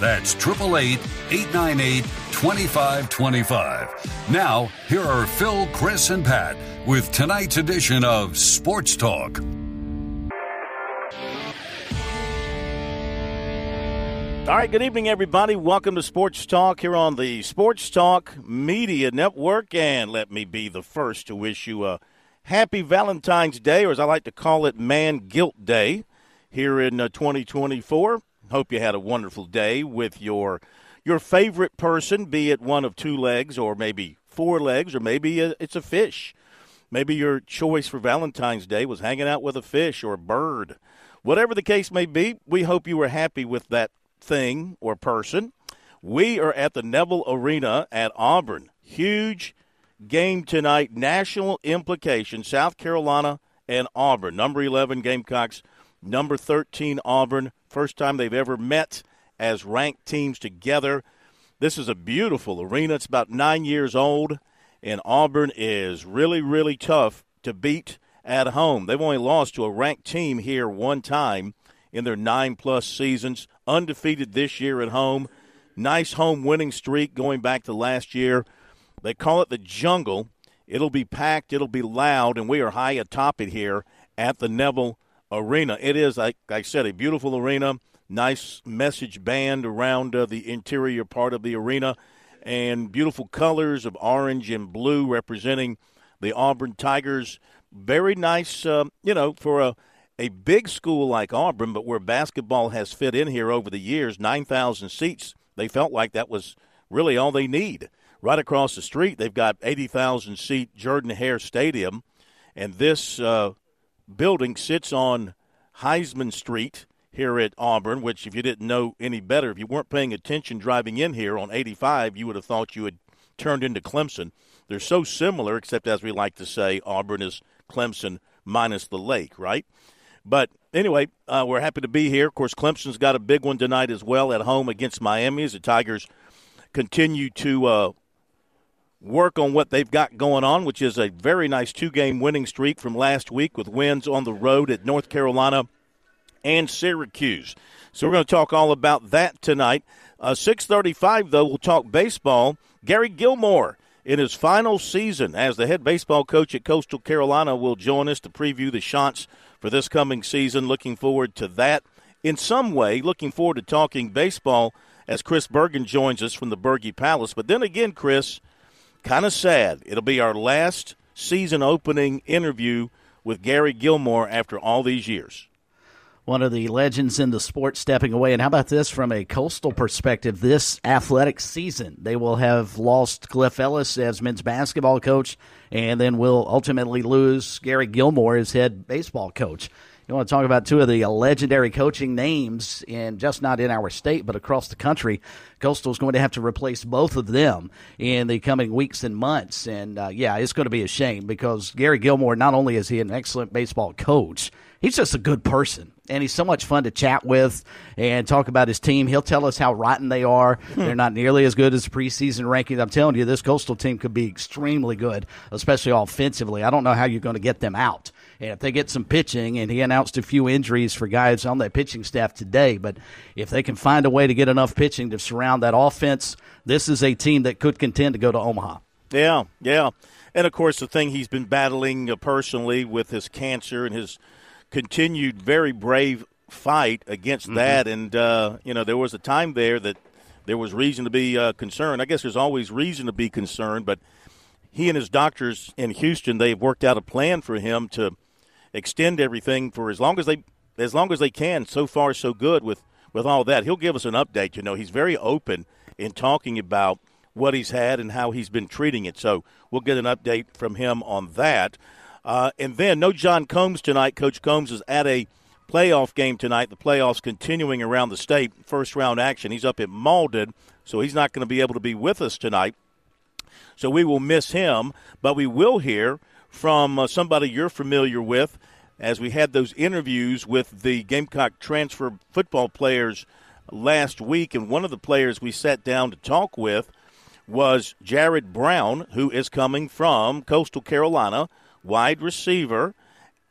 That's 888 898 2525. Now, here are Phil, Chris, and Pat with tonight's edition of Sports Talk. All right, good evening, everybody. Welcome to Sports Talk here on the Sports Talk Media Network. And let me be the first to wish you a happy Valentine's Day, or as I like to call it, Man Guilt Day, here in uh, 2024. Hope you had a wonderful day with your your favorite person, be it one of two legs or maybe four legs, or maybe a, it's a fish. Maybe your choice for Valentine's Day was hanging out with a fish or a bird. Whatever the case may be, we hope you were happy with that thing or person. We are at the Neville Arena at Auburn. Huge game tonight, national implication. South Carolina and Auburn. Number 11 Gamecocks, number 13 Auburn. First time they've ever met as ranked teams together. This is a beautiful arena. It's about nine years old, and Auburn is really, really tough to beat at home. They've only lost to a ranked team here one time in their nine plus seasons, undefeated this year at home. Nice home winning streak going back to last year. They call it the jungle. It'll be packed, it'll be loud, and we are high atop it here at the Neville Arena. It is, like I said, a beautiful arena. Nice message band around uh, the interior part of the arena, and beautiful colors of orange and blue representing the Auburn Tigers. Very nice, uh, you know, for a a big school like Auburn, but where basketball has fit in here over the years, 9,000 seats, they felt like that was really all they need. Right across the street, they've got 80,000 seat Jordan Hare Stadium, and this uh, building sits on Heisman Street here at Auburn, which, if you didn't know any better, if you weren't paying attention driving in here on 85, you would have thought you had turned into Clemson. They're so similar, except as we like to say, Auburn is Clemson minus the lake, right? But anyway, uh, we're happy to be here. Of course, Clemson's got a big one tonight as well at home against Miami as the Tigers continue to uh, work on what they've got going on, which is a very nice two game winning streak from last week with wins on the road at North Carolina and Syracuse. So we're going to talk all about that tonight. Uh, 635, though, we'll talk baseball. Gary Gilmore in his final season as the head baseball coach at Coastal Carolina will join us to preview the shots for this coming season. Looking forward to that. In some way, looking forward to talking baseball as Chris Bergen joins us from the Berge Palace. But then again, Chris, kind of sad. It'll be our last season opening interview with Gary Gilmore after all these years one of the legends in the sport stepping away. And how about this from a coastal perspective? This athletic season, they will have lost Cliff Ellis as men's basketball coach, and then will ultimately lose Gary Gilmore as head baseball coach. You want to talk about two of the legendary coaching names in just not in our state, but across the country. Coastal is going to have to replace both of them in the coming weeks and months. And uh, yeah, it's going to be a shame because Gary Gilmore, not only is he an excellent baseball coach, he's just a good person and he's so much fun to chat with and talk about his team. He'll tell us how rotten they are. Hmm. They're not nearly as good as preseason rankings. I'm telling you, this Coastal team could be extremely good, especially offensively. I don't know how you're going to get them out. And if they get some pitching, and he announced a few injuries for guys on that pitching staff today, but if they can find a way to get enough pitching to surround that offense, this is a team that could contend to go to Omaha. Yeah, yeah. And of course, the thing he's been battling uh, personally with his cancer and his continued very brave fight against mm-hmm. that. And, uh, you know, there was a time there that there was reason to be uh, concerned. I guess there's always reason to be concerned, but he and his doctors in Houston, they've worked out a plan for him to extend everything for as long as they as long as they can. So far, so good with with all that. He'll give us an update. You know, he's very open in talking about what he's had and how he's been treating it. So we'll get an update from him on that. Uh, and then no John Combs tonight. Coach Combs is at a playoff game tonight. The playoffs continuing around the state. First round action. He's up at Malden, so he's not going to be able to be with us tonight. So we will miss him, but we will hear from uh, somebody you're familiar with as we had those interviews with the Gamecock transfer football players last week. And one of the players we sat down to talk with was Jared Brown, who is coming from Coastal Carolina, wide receiver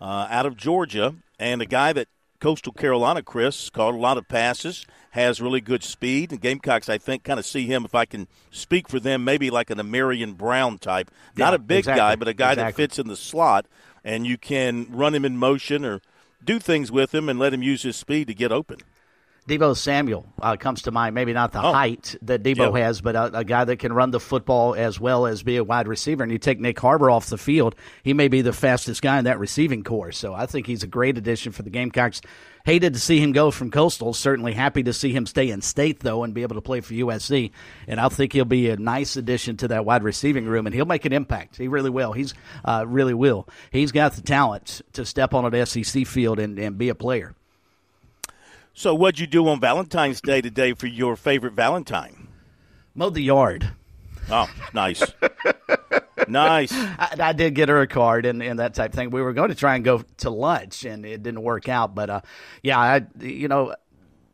uh, out of Georgia, and a guy that Coastal Carolina, Chris, caught a lot of passes, has really good speed. And Gamecocks, I think, kind of see him, if I can speak for them, maybe like an Ahmarean Brown type. Yeah, Not a big exactly. guy, but a guy exactly. that fits in the slot, and you can run him in motion or do things with him and let him use his speed to get open. Deebo Samuel uh, comes to mind. Maybe not the oh. height that Deebo yeah. has, but a, a, guy that can run the football as well as be a wide receiver. And you take Nyck Harbor off the field, he may be the fastest guy in that receiving corps. So I think he's a great addition for the Gamecocks. Hated to see him go from Coastal. Certainly happy to see him stay in state, though, and be able to play for USC. And I think he'll be a nice addition to that wide receiving room, and he'll make an impact. He really will. He's uh, really will. He's got the talent to step on an SEC field and, and be a player. So, what'd you do on Valentine's Day today for your favorite Valentine? Mowed the yard. Oh, nice. nice. I, I, did get her a card and, and that type of thing. We were going to try and go to lunch, and it didn't work out. But uh, yeah, I you know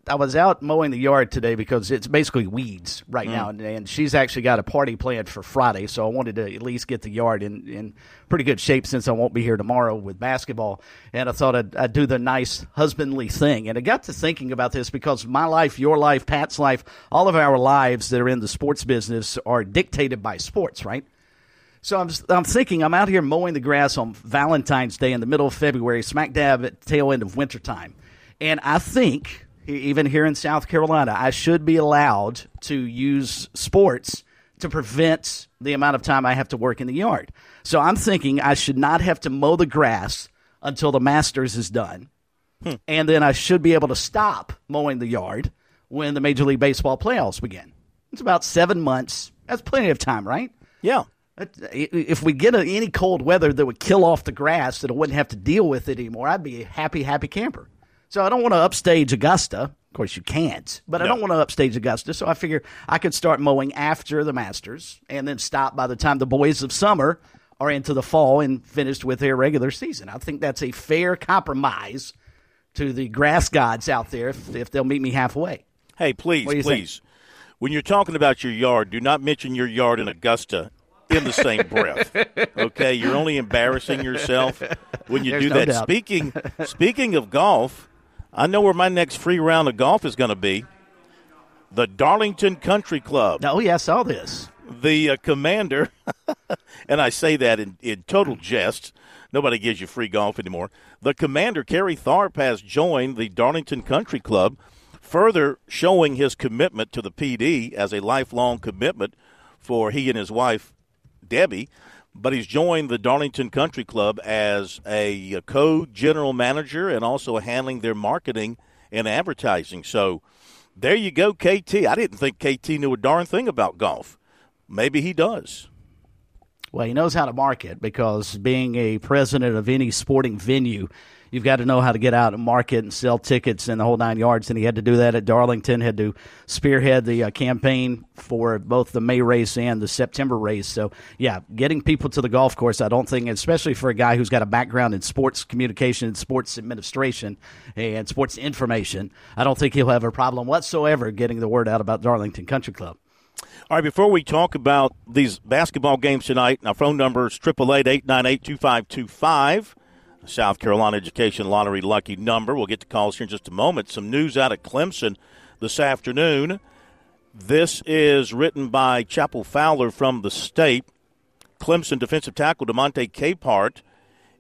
I was out mowing the yard today because it's basically weeds right mm. now, and, and, she's actually got a party planned for Friday. So I wanted to at least get the yard in, in pretty good shape since I won't be here tomorrow with basketball. And I thought I'd, I'd do the nice husbandly thing. And I got to thinking about this because my life, your life, Pat's life, all of our lives that are in the sports business are dictated by sports, right? So I'm, I'm thinking I'm out here mowing the grass on Valentine's Day in the middle of February, smack dab at tail end of wintertime. And I think even here in South Carolina, I should be allowed to use sports to prevent the amount of time I have to work in the yard. So I'm thinking I should not have to mow the grass until the Masters is done. Hmm. And then I should be able to stop mowing the yard when the Major League Baseball playoffs begin. It's about seven months. That's plenty of time, right? Yeah. If we get any cold weather that would kill off the grass, that I wouldn't have to deal with it anymore, I'd be a happy, happy camper. So I don't want to upstage Augusta. Of course, you can't, but no. I don't want to upstage Augusta. So I figure I could start mowing after the Masters and then stop by the time the boys of summer are into the fall and finished with their regular season. I think that's a fair compromise to the grass gods out there if, if they'll meet me halfway. Hey, please, please. Think? When you're talking about your yard, do not mention your yard in Augusta in the same breath. Okay, you're only embarrassing yourself when you There's do no that. Doubt. Speaking speaking of golf, I know where my next free round of golf is going to be. The Darlington Country Club. Oh, yeah, I saw this. The uh, commander, and I say that in, in total jest. Nobody gives you free golf anymore. The commander, Kerry Tharp, has joined the Darlington Country Club, further showing his commitment to the Pee Dee as a lifelong commitment for he and his wife, Debbie but he's joined the Darlington Country Club as a co general manager and also handling their marketing and advertising. So there you go, KT. I didn't think KT knew a darn thing about golf. Maybe he does. Well, he knows how to market because being a president of any sporting venue, you've got to know how to get out and market and sell tickets and the whole nine yards. And he had to do that at Darlington, had to spearhead the uh, campaign for both the May race and the September race. So, yeah, getting people to the golf course, I don't think, especially for a guy who's got a background in sports communication and sports administration and sports information, I don't think he'll have a problem whatsoever getting the word out about Darlington Country Club. All right, before we talk about these basketball games tonight, our phone number is 888 898 2525. South Carolina Education Lottery lucky number. We'll get to calls here in just a moment. Some news out of Clemson this afternoon. This is written by Chapel Fowler from the state. Clemson defensive tackle Demonte Capehart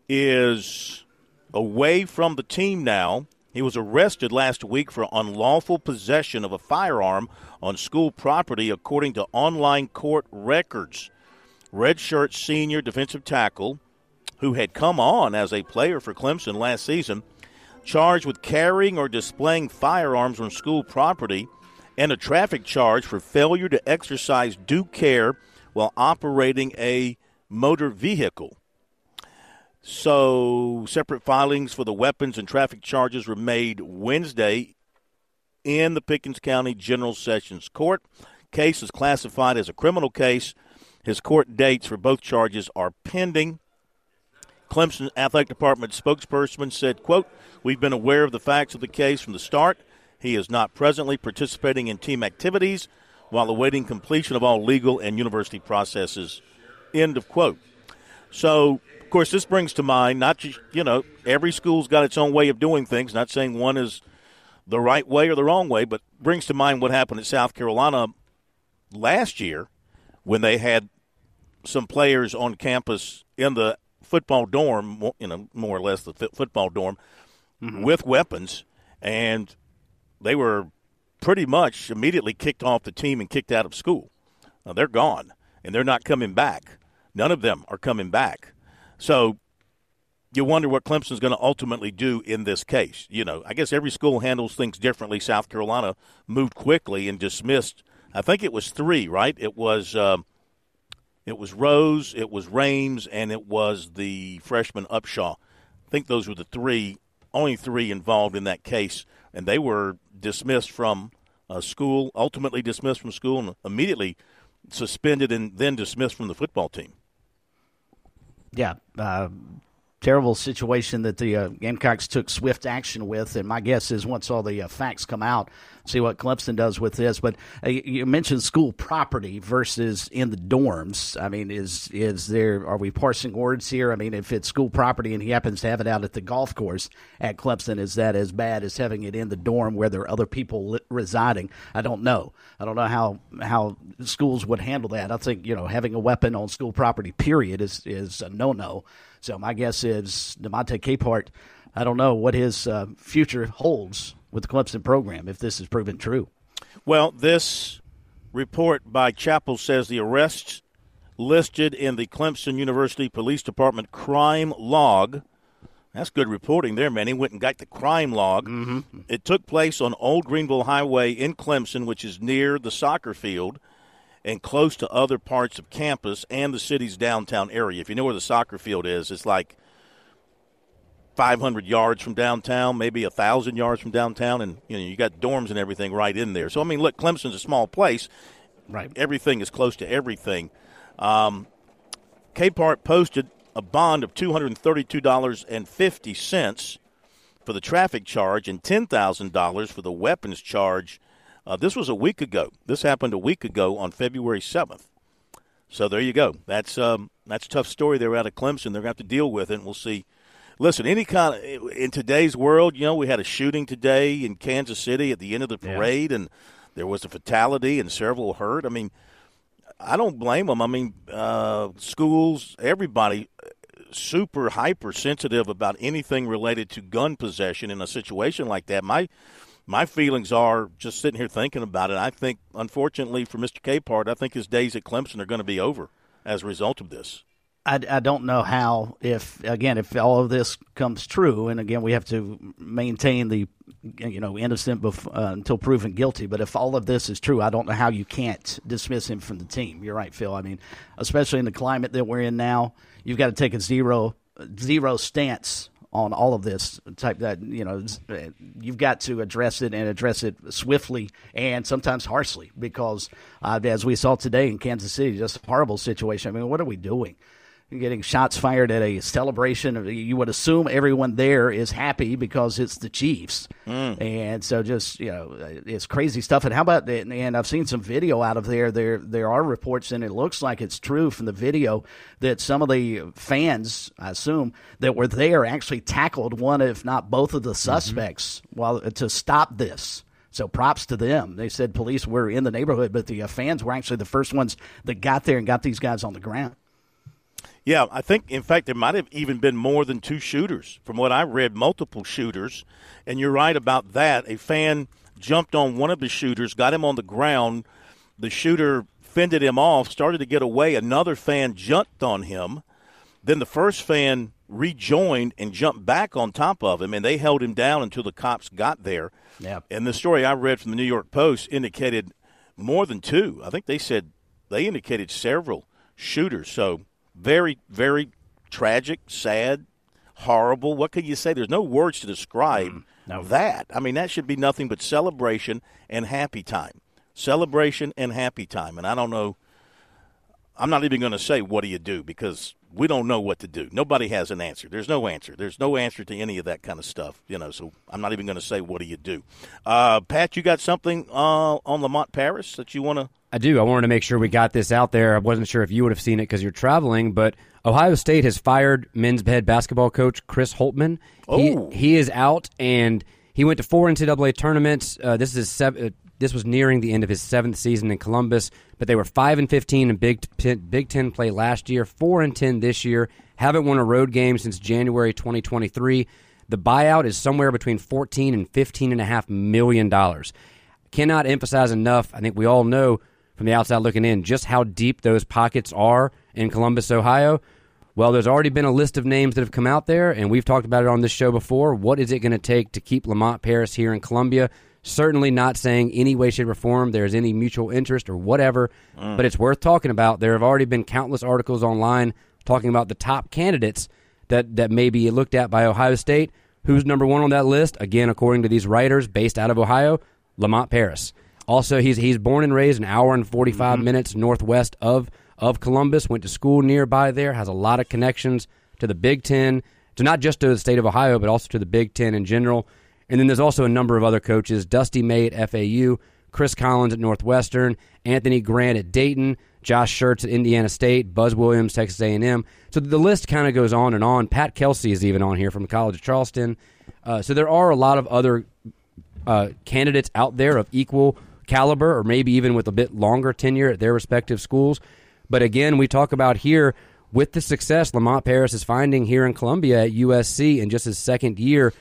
is away from the team now. He was arrested last week for unlawful possession of a firearm on school property, according to online court records. Redshirt senior defensive tackle who had come on as a player for Clemson last season, charged with carrying or displaying firearms on school property, and a traffic charge for failure to exercise due care while operating a motor vehicle. So, separate filings for the weapons and traffic charges were made Wednesday in the Pickens County General Sessions Court. Case is classified as a criminal case His court dates for both charges are pending. Clemson Athletic Department spokesperson said, quote, We've been aware of the facts of the case from the start. He is not presently participating in team activities while awaiting completion of all legal and university processes. End of quote. So, of course, this brings to mind not just, you know, every school's got its own way of doing things, not saying one is the right way or the wrong way, but brings to mind what happened at South Carolina last year when they had some players on campus in the football dorm, you know, more or less the football dorm, mm-hmm. with weapons, and they were pretty much immediately kicked off the team and kicked out of school. Now, they're gone, and they're not coming back. None of them are coming back. So you wonder what Clemson's going to ultimately do in this case. You know, I guess every school handles things differently. South Carolina moved quickly and dismissed. I think it was three, right? It was um, it was Rose, it was Rames, and it was the freshman Upshaw. I think those were the three, only three involved in that case, and they were dismissed from uh, school, ultimately dismissed from school, and immediately suspended and then dismissed from the football team. Yeah, uh, terrible situation that the uh, Gamecocks took swift action with. And my guess is once all the uh, facts come out, see what Clemson does with this. But uh, you mentioned school property versus in the dorms. I mean, is is there are we parsing words here? I mean, if it's school property and he happens to have it out at the golf course at Clemson, is that as bad as having it in the dorm where there are other people li- residing? I don't know. I don't know how how schools would handle that. I think you know having a weapon on school property period is is a no no. So my guess is Demonte Capehart. I don't know what his uh, future holds with the Clemson program if this is proven true. Well, this report by Chapel says the arrests listed in the Clemson University Police Department crime log. That's good reporting there, man. He went and got the crime log. Mm-hmm. It took place on Old Greenville Highway in Clemson, which is near the soccer field and close to other parts of campus and the city's downtown area. If you know where the soccer field is, it's like 500 yards from downtown, maybe a thousand yards from downtown, and you know you got dorms and everything right in there. So I mean, look, Clemson's a small place. Right. Everything is close to everything. Um, Capehart posted a bond of two hundred and thirty-two dollars and fifty cents for the traffic charge and ten thousand dollars for the weapons charge uh, this was a week ago. This happened a week ago on February 7th. So there you go. That's um, that's a tough story They're out of Clemson. They're going to have to deal with it, and we'll see. Listen, any kind of in today's world, you know, we had a shooting today in Kansas City at the end of the parade, yeah. and there was a fatality and several hurt. I mean, I don't blame them. I mean, uh, schools, everybody, super hypersensitive about anything related to gun possession in a situation like that. My my feelings are just sitting here thinking about it. I think, unfortunately for Mr. Capehart, I think his days at Clemson are going to be over as a result of this. I, I don't know how if again if all of this comes true and again we have to maintain the you know innocent bef- uh, until proven guilty but if all of this is true I don't know how you can't dismiss him from the team you're right Phil I mean especially in the climate that we're in now you've got to take a zero zero stance on all of this type that you know you've got to address it and address it swiftly and sometimes harshly because uh, as we saw today in Kansas City just a horrible situation. I mean what are we doing getting shots fired at a celebration. You would assume everyone there is happy because it's the Chiefs, mm. and so just you know it's crazy stuff. And how about the and I've seen some video out of there. There there are reports, and it looks like it's true from the video that some of the fans, I assume, that were there actually tackled one, if not both, of the mm-hmm. suspects mm-hmm. while to stop this. So props to them. They said police were in the neighborhood, but the uh, fans were actually the first ones that got there and got these guys on the ground. Yeah, I think, in fact, there might have even been more than two shooters. From what I read, multiple shooters. And you're right about that. A fan jumped on one of the shooters, got him on the ground. The shooter fended him off, started to get away. Another fan jumped on him. Then the first fan rejoined and jumped back on top of him, and they held him down until the cops got there. Yeah. And the story I read from the New York Post indicated more than two. I think they said they indicated several shooters. So very, very tragic, sad, horrible. What can you say? There's no words to describe mm, no. that. I mean, that should be nothing but celebration and happy time. Celebration and happy time. And I don't know. I'm not even going to say what do you do because we don't know what to do. Nobody has an answer. There's no answer. There's no answer to any of that kind of stuff, you know. So I'm not even going to say what do you do. Uh, Pat, you got something uh, on Lamont Paris that you want to? I do. I wanted to make sure we got this out there. I wasn't sure if you would have seen it because you're traveling, but Ohio State has fired men's head basketball coach Chris Holtmann. Oh. He, he is out, and he went to four NCAA tournaments. Uh, this is seven, uh, this was nearing the end of his seventh season in Columbus, but they were five and fifteen in Big Ten, Big Ten play last year, four and ten this year. Haven't won a road game since January 2023. The buyout is somewhere between 14 and 15 and a half million dollars. Cannot emphasize enough. I think we all know from the outside looking in just how deep those pockets are in Columbus, Ohio. Well, there's already been a list of names that have come out there, and we've talked about it on this show before. What is it going to take to keep Lamont Paris here in Columbia? Certainly not saying any way, shape, or form there's any mutual interest or whatever, Mm. but it's worth talking about. There have already been countless articles online talking about the top candidates that, that may be looked at by Ohio State. Who's number one on that list? Again, according to these writers based out of Ohio, Lamont Paris. Also, he's he's born and raised an hour and 45 minutes northwest of of Columbus. Went to school nearby there. Has a lot of connections to the Big Ten, to not just to the state of Ohio, but also to the Big Ten in general. And then there's also a number of other coaches: Dusty May at FAU, Chris Collins at Northwestern, Anthony Grant at Dayton, Josh Schertz at Indiana State, Buzz Williams, Texas A&M. So the list kind of goes on and on. Pat Kelsey is even on here from the College of Charleston. Uh, so there are a lot of other uh, candidates out there of equal caliber, or maybe even with a bit longer tenure at their respective schools. But again, we talk about here with the success Lamont Paris is finding here in Columbia at USC in just his second year.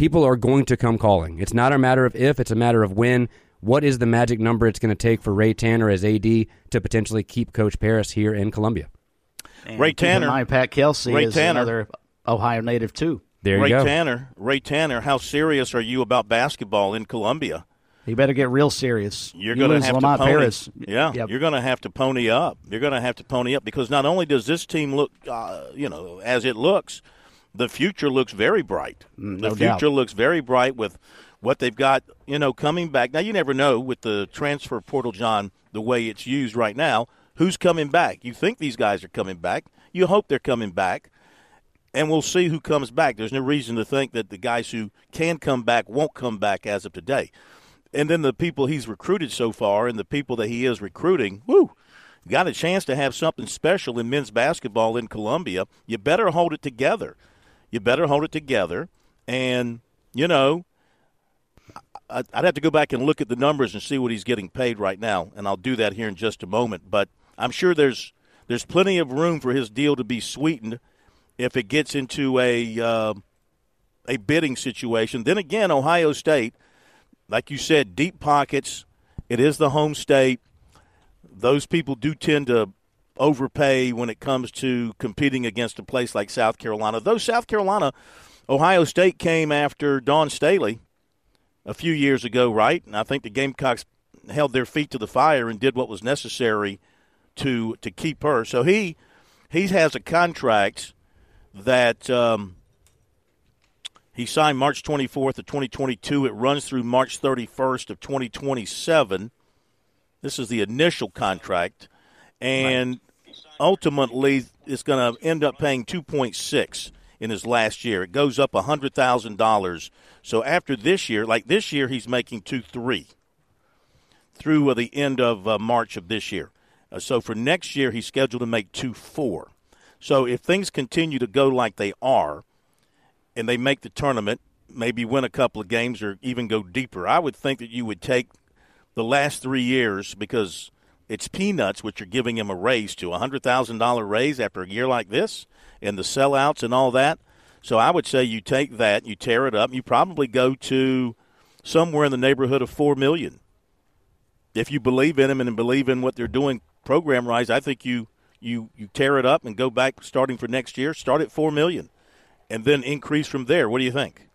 People are going to come calling. It's not a matter of if; it's a matter of when. What is the magic number it's going to take for Ray Tanner as AD to potentially keep Coach Paris here in Columbia? And Ray keep in Tanner. mind, Pat Kelsey Ray is Tanner. another Ohio native too. There you Ray go. Tanner, Ray Tanner, how serious are you about basketball in Columbia? He better get real serious. You're You going to have Lamont to pony. Paris. Yeah, Yep. you're going to have to pony up. You're going to have to pony up because not only does this team look, uh, you know, as it looks, the future looks very bright. Mm, the future doubt. looks very bright with what they've got, you know, coming back. Now you never know with the transfer portal, John, the way it's used right now. Who's coming back? You think these guys are coming back. You hope they're coming back and we'll see who comes back. There's no reason to think that the guys who can come back won't come back as of today. And then the people he's recruited so far and the people that he is recruiting, whoo, got a chance to have something special in men's basketball in Columbia. You better hold it together. You better hold it together. And, you know, I'd have to go back and look at the numbers and see what he's getting paid right now, and I'll do that here in just a moment. But I'm sure there's there's plenty of room for his deal to be sweetened if it gets into a uh, a bidding situation. Then again, Ohio State, like you said, deep pockets. It is the home state. Those people do tend to overpay when it comes to competing against a place like South Carolina. Though South Carolina, Ohio State came after Dawn Staley a few years ago, right? And I think the Gamecocks held their feet to the fire and did what was necessary to to keep her. So he he has a contract that um, he signed March 24th of 2022. It runs through March 31st of 2027. This is the initial contract, and ultimately it's going to end up paying 2.6 in his last year. It goes up $100,000. So after this year, like this year, he's making two three through the end of uh, March of this year. Uh, so for next year, he's scheduled to make two four. So if things continue to go like they are, and they make the tournament, maybe win a couple of games or even go deeper, I would think that you would take the last three years because it's peanuts which are giving him a raise to a hundred thousand dollar raise after a year like this and the sellouts and all that. So I would say you take that, you tear it up, you probably go to somewhere in the neighborhood of four million. If you believe in them and believe in what they're doing program wise, I think you you you tear it up and go back starting for next year, start at four million, and then increase from there. What do you think?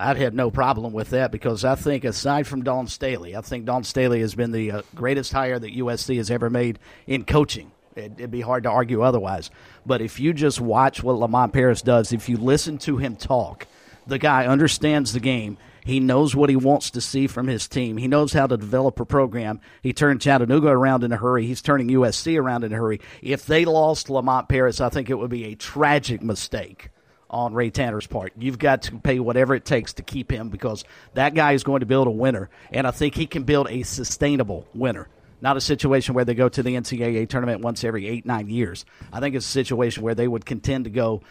I'd have no problem with that because I think, aside from Dawn Staley, I think Dawn Staley has been the uh, greatest hire that USC has ever made in coaching. It, it'd be hard to argue otherwise. But if you just watch what Lamont Paris does, if you listen to him talk, the guy understands the game. He knows what he wants to see from his team. He knows how to develop a program. He turned Chattanooga around in a hurry. He's turning USC around in a hurry. If they lost Lamont Paris, I think it would be a tragic mistake on Ray Tanner's part. You've got to pay whatever it takes to keep him because that guy is going to build a winner, and I think he can build a sustainable winner. Not a situation where they go to the NCAA tournament once every eight, nine years. I think it's a situation where they would contend to go,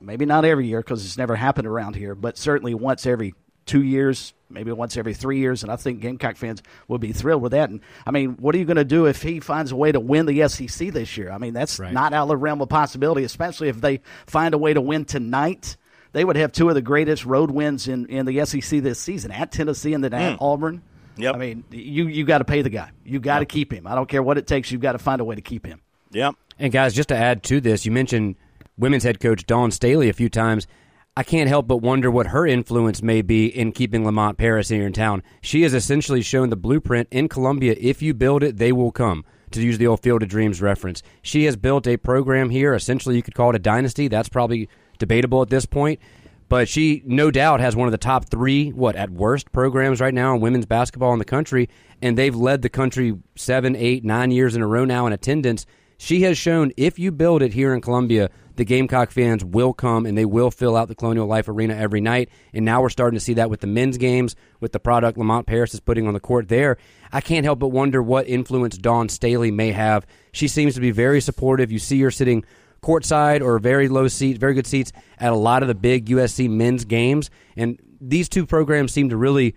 maybe not every year because it's never happened around here, but certainly once every two years, maybe once every three years, and I think Gamecock fans would be thrilled with that. And I mean, what are you going to do if he finds a way to win the SEC this year? I mean, that's right. not out of the realm of possibility, especially if they find a way to win tonight. They would have two of the greatest road wins in, in the SEC this season at Tennessee and then at mm. Auburn. Yep. I mean, you you got to pay the guy. You got to yep. keep him. I don't care what it takes. You've got to find a way to keep him. Yep. And guys, just to add to this, you mentioned women's head coach Dawn Staley a few times. I can't help but wonder what her influence may be in keeping Lamont Paris here in town. She has essentially shown the blueprint in Columbia. If you build it, they will come. To use the old Field of Dreams reference, she has built a program here. Essentially, you could call it a dynasty. That's probably debatable at this point. But she, no doubt, has one of the top three, what, at worst, programs right now in women's basketball in the country. And they've led the country seven, eight, nine years in a row now in attendance. She has shown if you build it here in Columbia, the Gamecock fans will come and they will fill out the Colonial Life Arena every night. And now we're starting to see that with the men's games, with the product Lamont Paris is putting on the court there. I can't help but wonder what influence Dawn Staley may have. She seems to be very supportive. You see her sitting courtside or very low seats, very good seats at a lot of the big USC men's games. And these two programs seem to really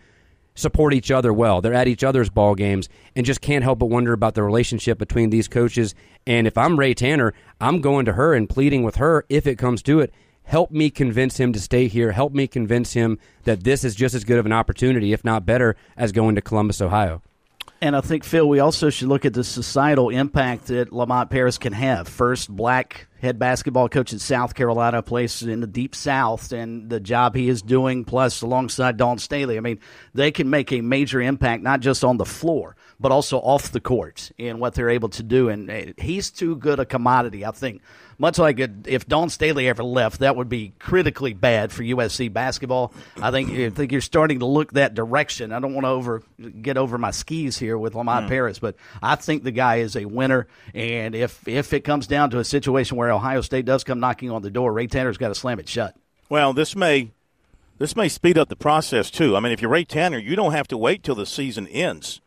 support each other well. They're at each other's ball games and just can't help but wonder about the relationship between these coaches. And if I'm Ray Tanner, I'm going to her and pleading with her if it comes to it. Help me convince him to stay here. Help me convince him that this is just as good of an opportunity, if not better, as going to Columbus, Ohio. And I think, Phil, we also should look at the societal impact that Lamont Paris can have. First, black head basketball coach in South Carolina, plays in the deep South, and the job he is doing, plus alongside Dawn Staley. I mean, they can make a major impact, not just on the floor, but also off the court in what they're able to do. And eh, he's too good a commodity, I think, much like if Dawn Staley ever left, that would be critically bad for USC basketball. I think I think you're starting to look that direction. I don't want to over get over my skis here with Lamont mm. Paris, but I think the guy is a winner. And if if it comes down to a situation where Ohio State does come knocking on the door, Ray Tanner's got to slam it shut. Well, this may this may speed up the process too. I mean, if you're Ray Tanner, you don't have to wait till the season ends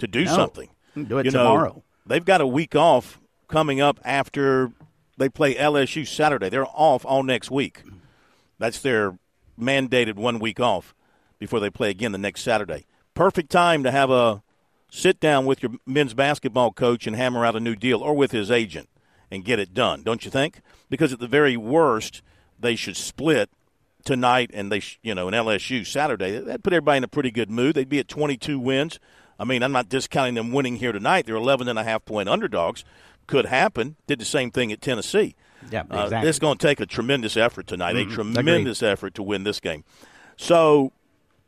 to do no. something. Do it you tomorrow. Know, they've got a week off coming up after they play LSU Saturday. They're off all next week. That's their mandated one week off before they play again the next Saturday. Perfect time to have a sit down with your men's basketball coach and hammer out a new deal or with his agent and get it done, don't you think? Because at the very worst, they should split tonight and they, sh- you know, in LSU Saturday. That put everybody in a pretty good mood. They'd be at 22 wins. I mean, I'm not discounting them winning here tonight. They're 11 and a half point underdogs could happen. Did the same thing at Tennessee. Yeah, exactly. Uh, this is going to take a tremendous effort tonight, mm-hmm. a tremendous Agreed. effort to win this game. So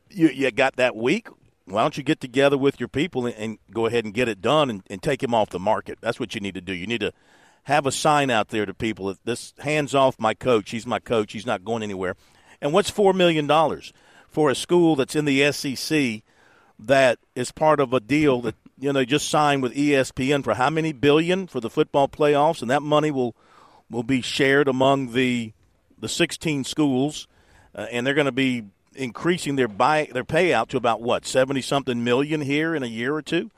you, you got that week. Why don't you get together with your people and, and go ahead and get it done and, and, take him off the market? That's what you need to do. You need to have a sign out there to people that this hands off my coach. He's my coach. He's not going anywhere. And what's $4 million for a school that's in the SEC that is part of a deal that you know, they just signed with ESPN for how many billion for the football playoffs, and that money will will be shared among the the 16 schools, uh, and they're going to be increasing their buy their payout to about what 70 something million here in a year or two.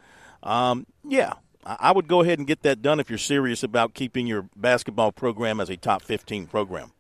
Um, yeah, I would go ahead and get that done if you're serious about keeping your basketball program as a top 15 program.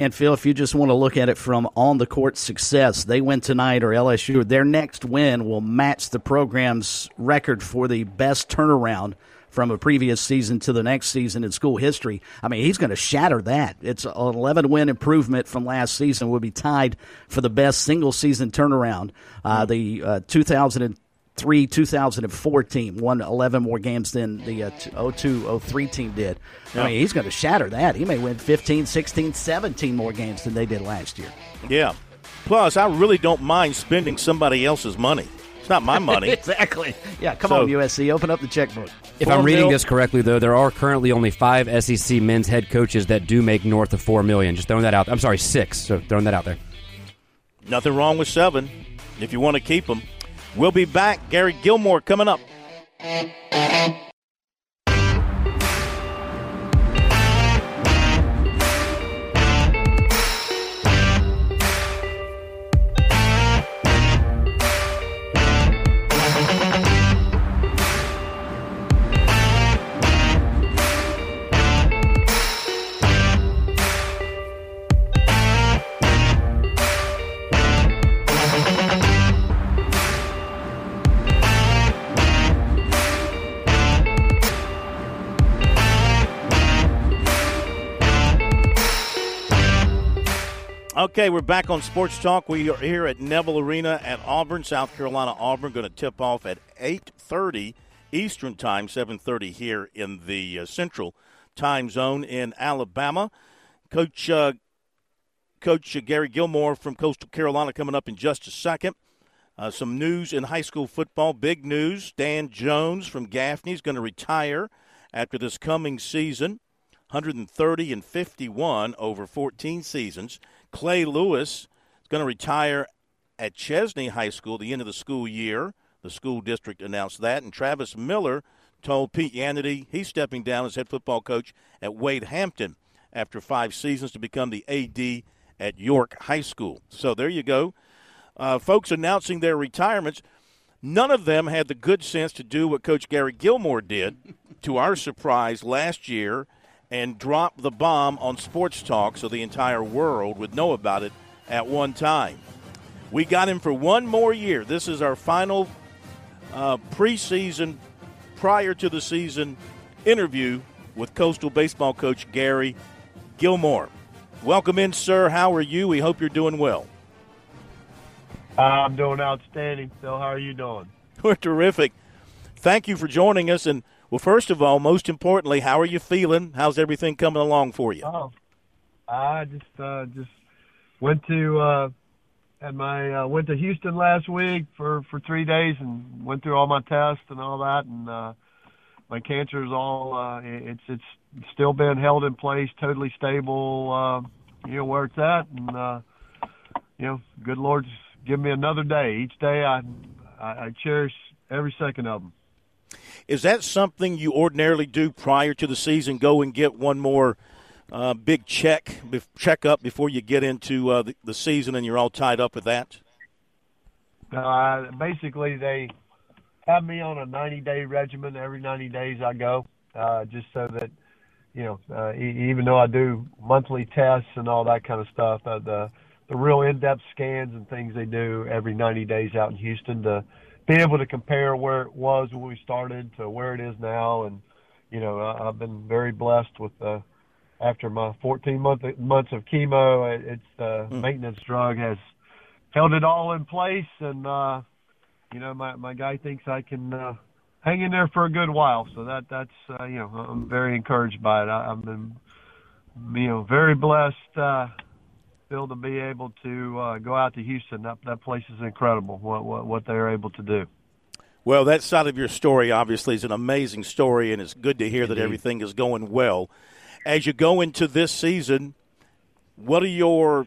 And Phil, if you just want to look at it from on the court success, they win tonight or LSU, their next win will match the program's record for the best turnaround from a previous season to the next season in school history. I mean, he's going to shatter that. It's an 11 win improvement from last season. Will be tied for the best single season turnaround. Uh, the uh, 2000 03 2004 team won 11 more games than the uh, 02 03 team did. I mean, he's going to shatter that. He may win 15, 16, 17 more games than they did last year. Yeah. Plus, I really don't mind spending somebody else's money. It's not my money. exactly. Yeah, come so, on, USC. Open up the checkbook. If I'm reading this correctly, though, there are currently only five SEC men's head coaches that do make north of 4 million. Just throwing that out. I'm sorry, six. So throwing that out there. Nothing wrong with seven. if you want to keep them. We'll be back. Gary Gilmore coming up. Okay, we're back on Sports Talk. We are here at Neville Arena at Auburn, South Carolina. Auburn going to tip off at 8:30 Eastern Time, 7:30 here in the uh, Central Time Zone in Alabama. Coach uh, Coach Gary Gilmore from Coastal Carolina coming up in just a second. Uh, some news in high school football. Big news: Dan Jones from Gaffney is going to retire after this coming season. 130 and 51 over 14 seasons. Clay Lewis is going to retire at Chesnee High School at the end of the school year. The school district announced that. And Travis Miller told Pete Yanity he's stepping down as head football coach at Wade Hampton after five seasons to become the AD at York High School. So there you go. Uh, folks announcing their retirements. None of them had the good sense to do what Coach Gary Gilmore did, to our surprise, last year and drop the bomb on Sports Talk so the entire world would know about it at one time. We got him for one more year. This is our final uh, preseason, prior to the season interview with Coastal baseball coach Gary Gilmore. Welcome in, sir. How are you? We hope you're doing well. I'm doing outstanding, Phil. How are you doing? We're terrific. Thank you for joining us. And well, first of all, most importantly, how are you feeling? How's everything coming along for you? Oh, I just uh, just went to uh, had my uh, went to Houston last week for for three days and went through all my tests and all that, and uh, my cancer is all uh, it's it's still been held in place, totally stable. Uh, you know where it's at, and uh, you know, good Lord's give me another day. Each day, I I, I cherish every second of them. Is that something you ordinarily do prior to the season? Go and get one more uh, big check check up before you get into uh, the, the, season, and you're all tied up with that. Uh, basically, they have me on a 90 day regimen. Every 90 days, I go uh, just so that you know, uh, even though I do monthly tests and all that kind of stuff, uh, the the real in-depth scans and things they do every 90 days out in Houston to be able to compare where it was when we started to where it is now, and you know, I, I've been very blessed with the. After my 14 month, months of chemo, it's the mm. maintenance drug has held it all in place, and uh, you know, my my guy thinks I can uh, hang in there for a good while. So that that's uh, you know, I'm very encouraged by it. I, I've been you know very blessed. Uh, Phil, to be able to uh, go out to Houston. That that place is incredible. What what what they're able to do. Well, that side of your story obviously is an amazing story, and it's good to hear Indeed. that everything is going well. As you go into this season, what are your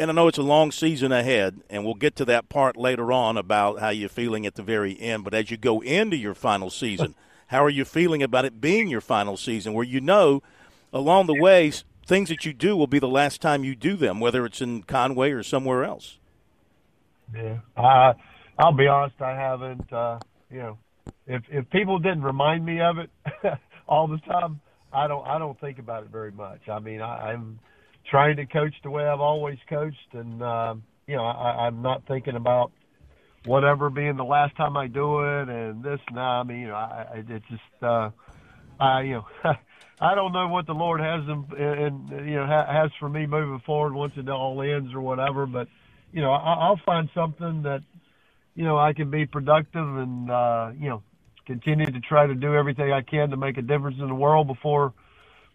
and I know it's a long season ahead, and we'll get to that part later on about how you're feeling at the very end. But as you go into your final season, how are you feeling about it being your final season, where you know along the way things that you do will be the last time you do them, whether it's in Conway or somewhere else. Yeah, uh, I'll be honest. I haven't. Uh, you know, if if people didn't remind me of it all the time, I don't. I don't think about it very much. I mean, I, I'm trying to coach the way I've always coached, and uh, you know, I, I'm not thinking about whatever being the last time I do it and this and that. I mean, you know, I, I it's just, uh, I, you know, I don't know what the Lord has them and you know has for me moving forward once it all ends or whatever. But you know, I, I'll find something that you know I can be productive and uh, you know continue to try to do everything I can to make a difference in the world before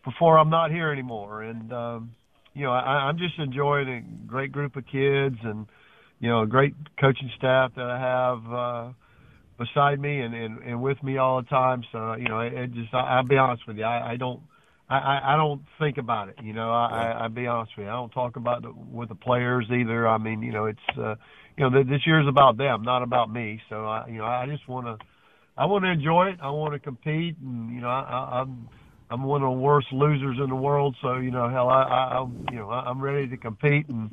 before I'm not here anymore. And um, you know, I, I'm just enjoying a great group of kids and you know a great coaching staff that I have. Uh, beside me and, and, and with me all the time. So you know, it, it just I, I'll be honest with you, I, I don't I, I, I don't think about it. You know, I, I, I'll be honest with you. I don't talk about it with the players either. I mean, you know, it's, uh, you know, this year is about them, not about me. So I, you know, I just want to, I want to enjoy it. I want to compete, and you know, I, I, I'm, I'm one of the worst losers in the world. So you know, hell, I, I, I'm, you know, I'm ready to compete, and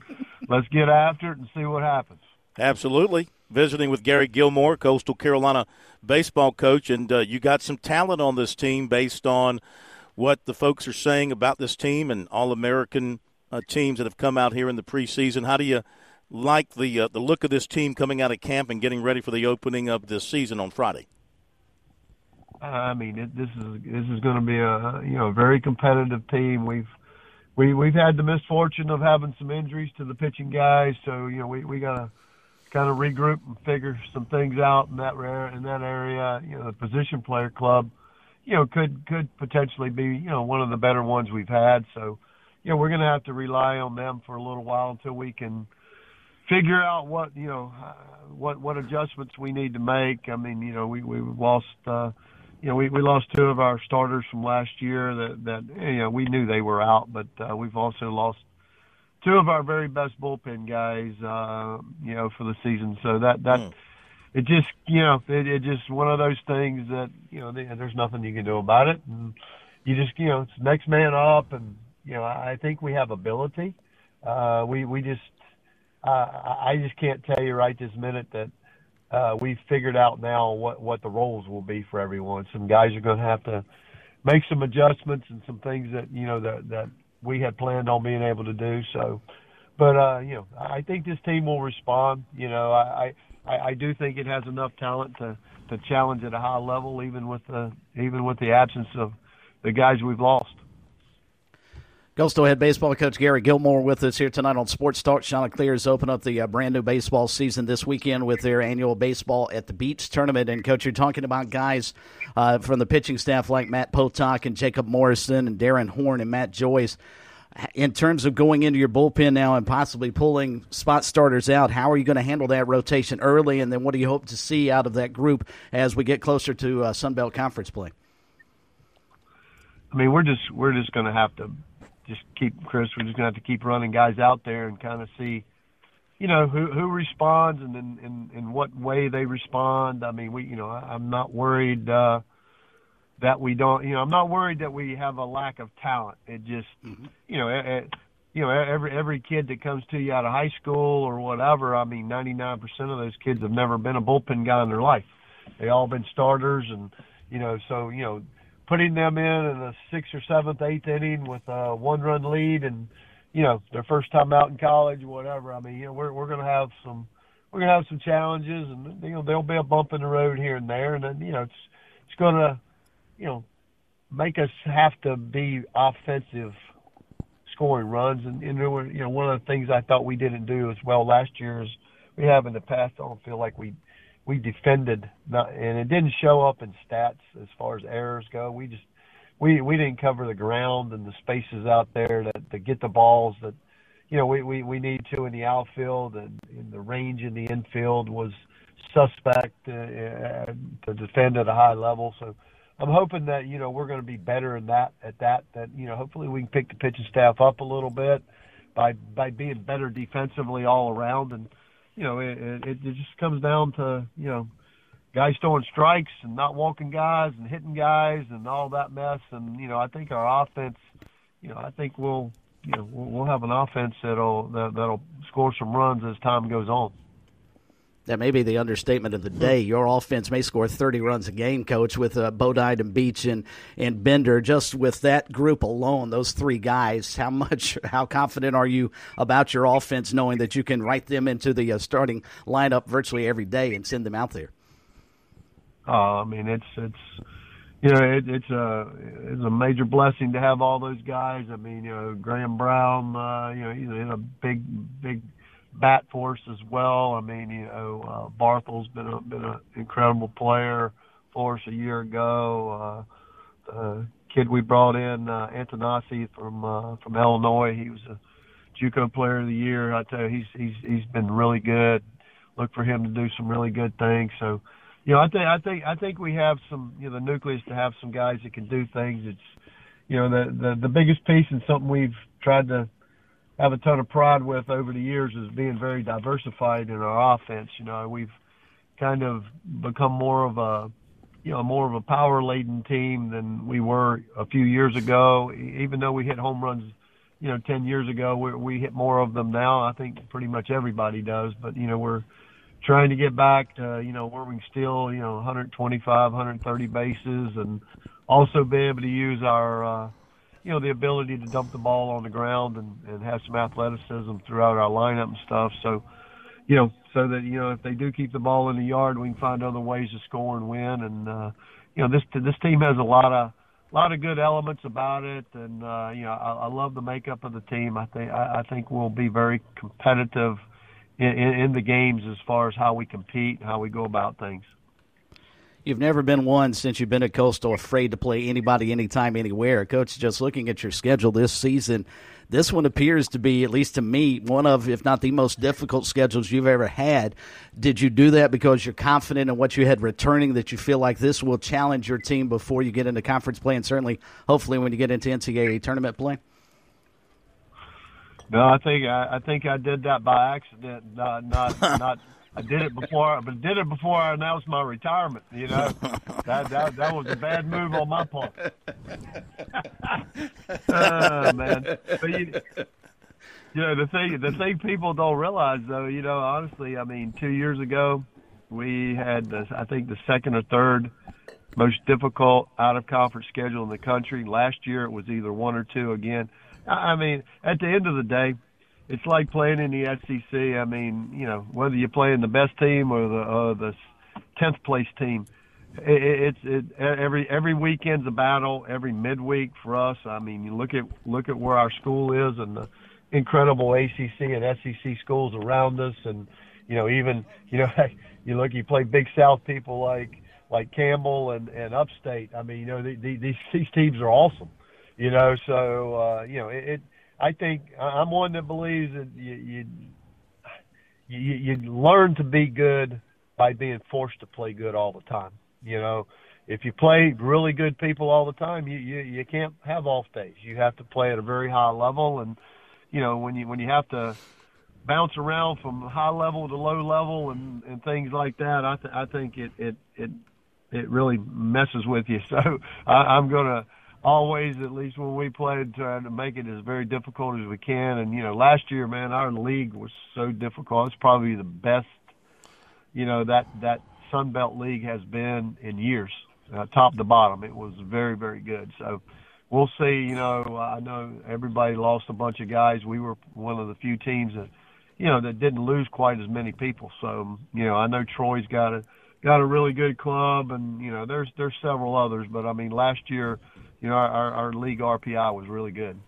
let's get after it and see what happens. Absolutely. Visiting with Gary Gilmore, Coastal Carolina baseball coach, and uh, you got some talent on this team based on what the folks are saying about this team and all American uh, teams that have come out here in the preseason. How do you like the uh, the look of this team coming out of camp and getting ready for the opening of this season on Friday? I mean, it, this is this is going to be a you know very competitive team. We've we we've had the misfortune of having some injuries to the pitching guys, so you know we we got to kind of regroup and figure some things out in that rare in that area. You know, the position player club you know, could could potentially be, you know, one of the better ones we've had. So, you know, we're going to have to rely on them for a little while until we can figure out what, you know, what what adjustments we need to make. I mean, you know, we we lost uh you know, we, we lost two of our starters from last year that, that you know, we knew they were out, but uh, we've also lost two of our very best bullpen guys, uh, you know, for the season. So that, that, mm it just you know it, it just one of those things that you know there's nothing you can do about it. And you just you know it's next man up and you know I think we have ability. Uh we we just uh, I just can't tell you right this minute that uh we've figured out now what what the roles will be for everyone. Some guys are going to have to make some adjustments and some things that you know that that we had planned on being able to do so but uh you know I think this team will respond you know I, I I, do think it has enough talent to to challenge at a high level, even with the even with the absence of the guys we've lost. Coastal head baseball coach Gary Gilmore with us here tonight on Sports Talk. Chanticleers open up the uh, brand new baseball season this weekend with their annual baseball at the beach tournament. And coach, you're talking about guys uh, from the pitching staff like Matt Potok and Jacob Morrison and Darren Horn and Matt Joyce in terms of going into your bullpen now and possibly pulling spot starters out, how are you going to handle that rotation early? And then what do you hope to see out of that group as we get closer to uh, Sun Belt Conference play? I mean, we're just we're just going to have to just keep Chris. We're just going to have to keep running guys out there and kind of see, you know, who who responds and in in, in what way they respond. I mean, we you know I'm not worried. uh that we don't, you know, I'm not worried that we have a lack of talent. It just, mm-hmm. you know, it, you know, every every kid that comes to you out of high school or whatever, I mean, 99% of those kids have never been a bullpen guy in their life. They all been starters, and you know, so you know, putting them in in the sixth or seventh, eighth inning with a one-run lead, and you know, their first time out in college, whatever. I mean, you know, we're we're gonna have some we're gonna have some challenges, and you know, there'll be a bump in the road here and there, and then you know, it's it's gonna you know, make us have to be offensive scoring runs. And, and were, you know, one of the things I thought we didn't do as well last year is we have in the past. I don't feel like we we defended, not, and it didn't show up in stats as far as errors go. We just we we didn't cover the ground and the spaces out there to, to get the balls that you know we, we we need to in the outfield and, and the range in the infield was suspect uh, uh, to defend at a high level. So I'm hoping that you know we're going to be better in that at that. That you know hopefully we can pick the pitching staff up a little bit by by being better defensively all around. And you know it, it, it just comes down to you know guys throwing strikes and not walking guys and hitting guys and all that mess. And you know I think our offense, you know I think we'll you know we'll have an offense that'll that, that'll score some runs as time goes on that may be the understatement of the day. Your offense may score 30 runs a game, coach, with uh, Bodine and Beach and, and Bender. Just with that group alone, those three guys, how much, how confident are you about your offense knowing that you can write them into the uh, starting lineup virtually every day and send them out there? Uh, I mean, it's, it's, you know, it, it's a it's a major blessing to have all those guys. I mean, you know, Graham Brown, uh, you know, he's in a big, big bat force as well. I mean, you know, uh, Barthol's been a, been an incredible player for us a year ago. Uh, the kid we brought in, uh, Antonacci from uh, from Illinois, he was a JUCO Player of the Year. I tell you, he's he's he's been really good. Look for him to do some really good things. So, you know, I think I think I think we have some, you know, the nucleus to have some guys that can do things. It's you know, the, the the biggest piece and something we've tried to have a ton of pride with over the years is being very diversified in our offense. You know, we've kind of become more of a you know more of a power laden team than we were a few years ago. Even though we hit home runs, you know, ten years ago, we, we hit more of them now. I think pretty much everybody does. But you know, we're trying to get back to you know where we can steal you know 125, 130 bases, and also be able to use our uh, you know the ability to dump the ball on the ground and, and have some athleticism throughout our lineup and stuff. So you know so that you know if they do keep the ball in the yard, we can find other ways to score and win. And uh, you know this this team has a lot of a lot of good elements about it, and uh, you know I, I love the makeup of the team. I think I, I think we'll be very competitive in, in, in the games as far as how we compete, how we go about things. You've never been one since you've been at Coastal afraid to play anybody, anytime, anywhere. Coach, just looking at your schedule this season, this one appears to be, at least to me, one of, if not the most difficult schedules you've ever had. Did you do that because you're confident in what you had returning that you feel like this will challenge your team before you get into conference play and certainly, hopefully, when you get into NCAA tournament play? No, I think I, I think I did that by accident, not not not I did it before, but did it before I announced my retirement. You know, that that that was a bad move on my part. oh, man, but you, you know the thing the thing people don't realize though, you know, honestly, I mean, two years ago we had the, I think the second or third most difficult out of conference schedule in the country. Last year it was either one or two again. I mean, at the end of the day it's like playing in the SEC. I mean, you know, whether you're playing the best team or the uh, the tenth place team, it, it's it, every every weekend's a battle. Every midweek for us. I mean, you look at look at where our school is and the incredible ACC and SEC schools around us, and you know, even you know, you look, you play Big South people like like Campbell and and Upstate. I mean, you know, the, the, these these teams are awesome. You know, so uh, you know, it, it I think I'm one that believes that you you you, you learn to be good by being forced to play good all the time. You know, if you play really good people all the time, you you you can't have off days. You have to play at a very high level, and you know when you when you have to bounce around from high level to low level and and things like that, I th- I think it it it it really messes with you. So I, I'm gonna always, at least when we played, trying to make it as very difficult as we can. And you know, last year, man, our league was so difficult. It's probably the best, you know, that that Sun Belt League has been in years, uh, top to bottom. It was very, very good. So we'll see. You know, I know everybody lost a bunch of guys. We were one of the few teams that, you know, that didn't lose quite as many people. So you know, I know Troy's got a got a really good club, and you know, there's there's several others. But I mean, last year you know, our, our league RPI was really good.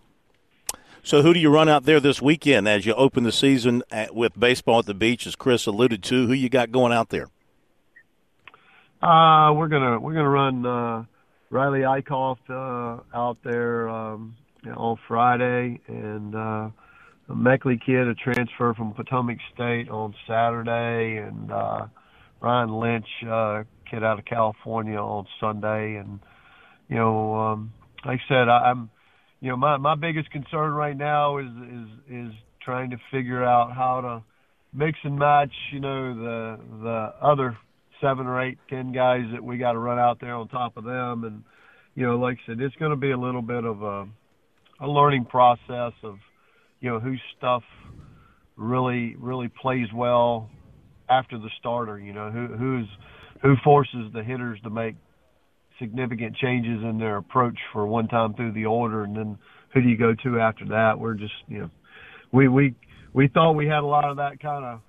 So, who do you run out there this weekend as you open the season at, with baseball at the beach, as Chris alluded to? Who you got going out there? Uh, we're gonna we're gonna run uh, Riley Eikhoff uh, out there um, on Friday, and uh, a Meckley kid, a transfer from Potomac State, on Saturday, and uh, Ryan Lynch, uh, kid out of California, on Sunday, and you know, um, like I said, I, I'm, you know, my my biggest concern right now is is is trying to figure out how to mix and match, you know, the the other seven or eight, ten guys that we got to run out there on top of them, and you know, like I said, it's going to be a little bit of a a learning process of, you know, whose stuff really really plays well after the starter. You know, who who's who forces the hitters to make significant changes in their approach for one time through the order, and then who do you go to after that? We're just you know, we we we thought we had a lot of that kind of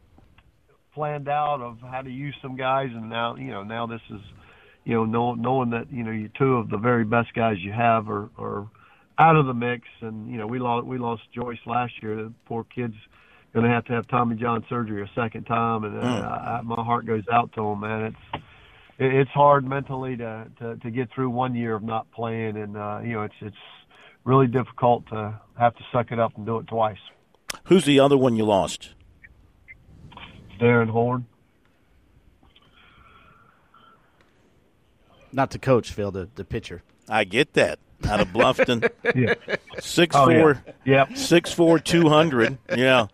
planned out of how to use some guys, and now you know now this is you know knowing, knowing that you know you two of the very best guys you have are are out of the mix, and you know we lost we lost Joyce last year. The poor kid's going to have to have Tommy John surgery a second time, and uh, mm. I, my heart goes out to him, man. It's it's hard mentally to, to to get through one year of not playing, and uh, you know it's it's really difficult to have to suck it up and do it twice. Who's the other one you lost? Darren Horn. Not the coach, Phil, the, the pitcher. I get that. out of Bluffton. Yeah. Six Oh, yeah. four, Yep. six four, two hundred. Yeah,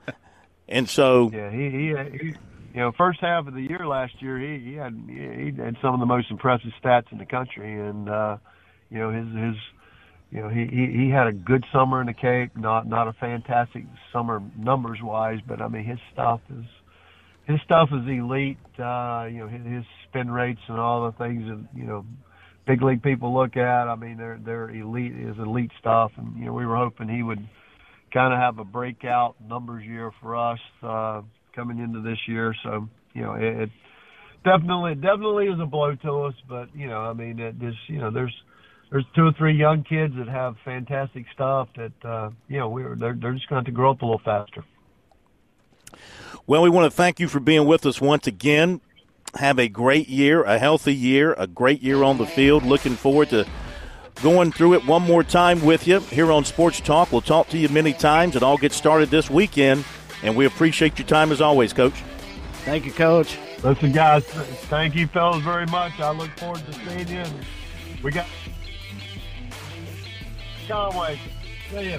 and so Yeah, he, he, he, you know, first half of the year last year, he, he had he had some of the most impressive stats in the country, and uh, you know his his, you know he, he he had a good summer in the Cape, not not a fantastic summer numbers wise, but I mean his stuff is his stuff is elite. Uh, you know his, his spin rates and all the things that you know big league people look at. I mean they're they're elite is elite stuff, and you know we were hoping he would kind of have a breakout numbers year for us uh, coming into this year. So you know, it, it definitely definitely is a blow to us. But you know, I mean, it just you know, there's there's two or three young kids that have fantastic stuff that uh, you know we're they're, they're just going to have to grow up a little faster. Well, we want to thank you for being with us once again. Have a great year, a healthy year, a great year on the field. Looking forward to going through it one more time with you here on Sports Talk. We'll talk to you many times. It all gets started this weekend, and we appreciate your time as always, Coach. Thank you, Coach. Listen, guys, thank you, fellas, very much. I look forward to seeing you. We got Conway. See you.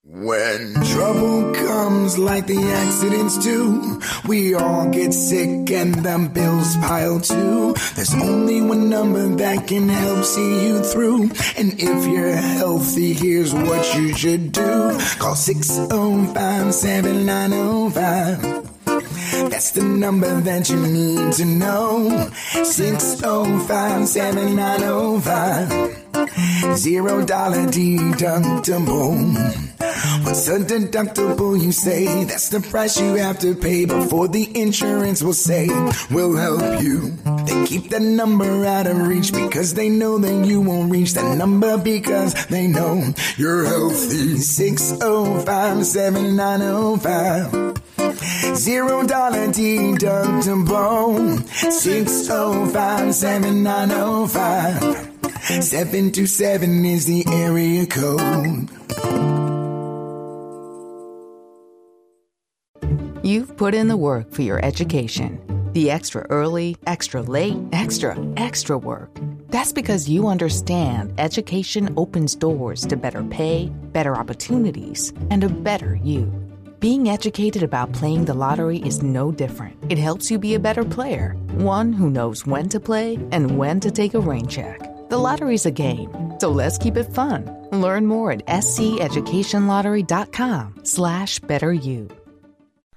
When trouble comes like the accidents do, we all get sick and the bills pile too. There's only one number that can help see you through. And if you're healthy, here's what you should do. Call 605 7905. That's the number that you need to know. 605 7905. Zero dollar deductible. What's a deductible, you say? That's the price you have to pay before the insurance will say, We'll help you. They keep that number out of reach because they know that you won't reach that number because they know you're healthy. 605 7905. Zero dollar deductible. 605 7905. 727 is the area code. You've put in the work for your education. The extra early, extra late, extra, extra work. That's because you understand education opens doors to better pay, better opportunities, and a better you. Being educated about playing the lottery is no different. It helps you be a better player, one who knows when to play and when to take a rain check. The lottery's a game, so let's keep it fun. Learn more at sceducationlottery.com slash better you.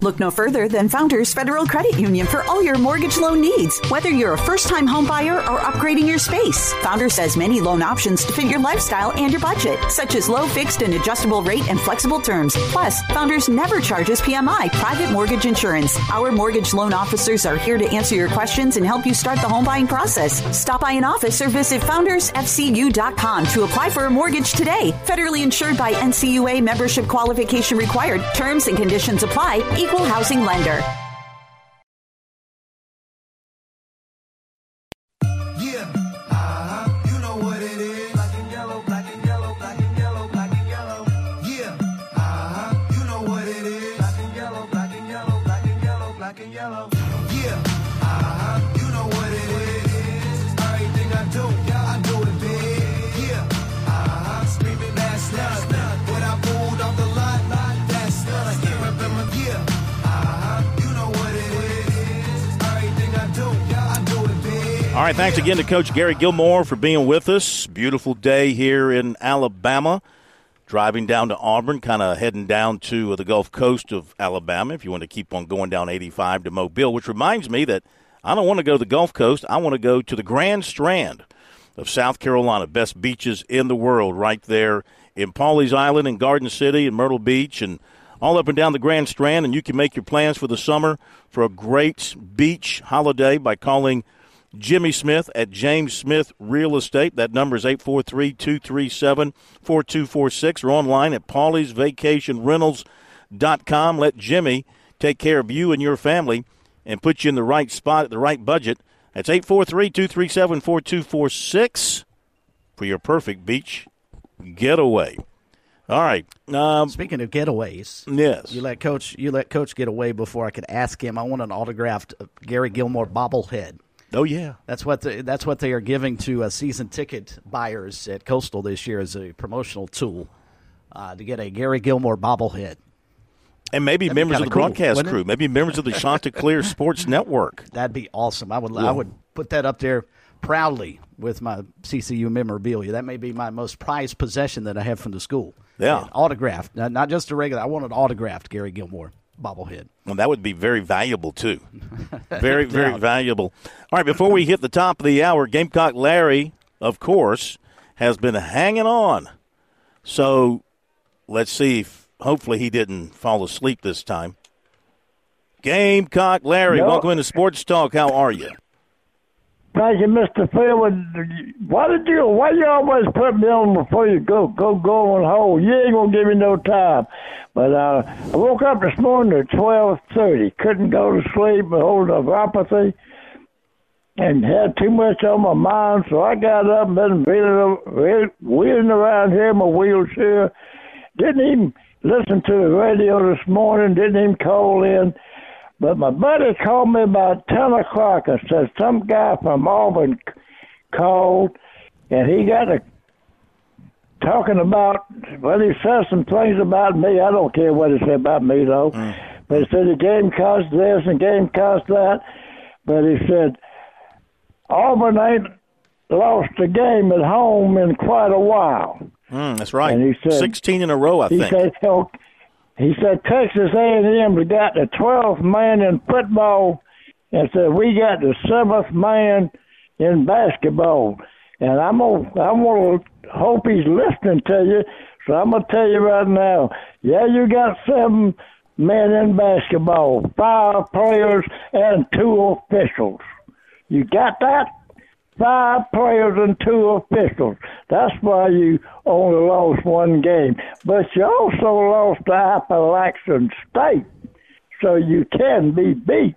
Look no further than Founders Federal Credit Union for all your mortgage loan needs. Whether you're a first time home buyer or upgrading your space, Founders has many loan options to fit your lifestyle and your budget, such as low fixed and adjustable rate and flexible terms. Plus, Founders never charges PMI, private mortgage insurance. Our mortgage loan officers are here to answer your questions and help you start the home buying process. Stop by an office or visit foundersfcu.com to apply for a mortgage today. Federally insured by NCUA membership qualification required. Terms and conditions apply. Equal housing lender. Right, thanks again to Coach Gary Gilmore for being with us. Beautiful day here in Alabama. Driving down to Auburn, kind of heading down to uh, the Gulf Coast of Alabama if you want to keep on going down 85 to Mobile, which reminds me that I don't want to go to the Gulf Coast. I want to go to the Grand Strand of South Carolina. Best beaches in the world right there in Pawleys Island and Garden City and Myrtle Beach and all up and down the Grand Strand. And you can make your plans for the summer for a great beach holiday by calling Jimmy Smith at James Smith Real Estate. That number is 843 237 4246 or online at PawleysVacationRentals.com. Let Jimmy take care of you and your family and put you in the right spot at the right budget. That's 843 237 4246 for your perfect beach getaway. All right. Um, Speaking of getaways, yes. you let coach you let coach get away before I could ask him. I want an autographed uh, Gary Gilmore bobblehead. Oh yeah. That's what the, that's what they are giving to uh, season ticket buyers at Coastal this year as a promotional tool uh, to get a Gary Gilmore bobblehead. And maybe That'd members of the cool, broadcast crew, maybe members of the Chanticleer Sports Network. That'd be awesome. I would Yeah. I would put that up there proudly with my CCU memorabilia. That may be my most prized possession that I have from the school. Yeah. And autographed, not, not just a regular. I want an autographed Gary Gilmore bobblehead. Well, that would be very valuable too. Very, very valuable. All right, before we hit the top of the hour, Gamecock Larry, of course, has been hanging on. So let's see if hopefully he didn't fall asleep this time. Gamecock Larry, No. welcome into Sports Talk. How are you? Thank you, Mr. Phil. Why did you? Why you always put me on before you go go go on hold? You ain't gonna give me no time. But uh, I woke up this morning at twelve thirty. Couldn't go to sleep. with of apathy and had too much on my mind. So I got up and been wheeling, wheel- wheeling around here in my wheelchair. Didn't even listen to the radio this morning. Didn't even call in. But my buddy called me about 10 o'clock and said some guy from Auburn called and he got a talking about, well, he said some things about me. I don't care what he said about me, though. But he said the game cost this and game cost that. But he said Auburn ain't lost a game at home in quite a while. Mm, that's right. And he said- 16 in a row, I he think. said, "Hell, he said Texas A&M we got the 12th man in football, and said we got the seventh man in basketball. And I'm gonna, I'm gonna hope he's listening to you. So I'm gonna tell you right now, yeah, you got seven men in basketball, five players and two officials. You got that? Five players and two officials. That's why you only lost one game. But you also lost to Appalachian State. So you can be beat.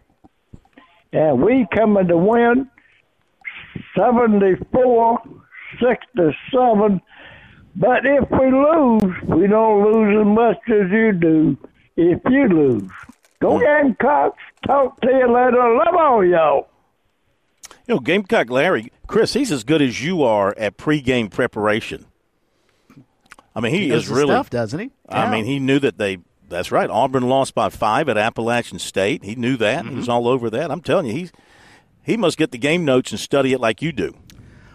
And we coming to win 74 67. But if we lose, we don't lose as much as you do if you lose. Go Gamecocks. Talk to you later. Love all y'all. You know, Gamecock Larry, Chris, he's as good as you are at pregame preparation. I mean, he, He is really stuff, doesn't he? I mean, he knew that they. That's right. Auburn lost by five at Appalachian State. He knew that. He Mm-hmm. was all over that. I'm telling you, he's he must get the game notes and study it like you do.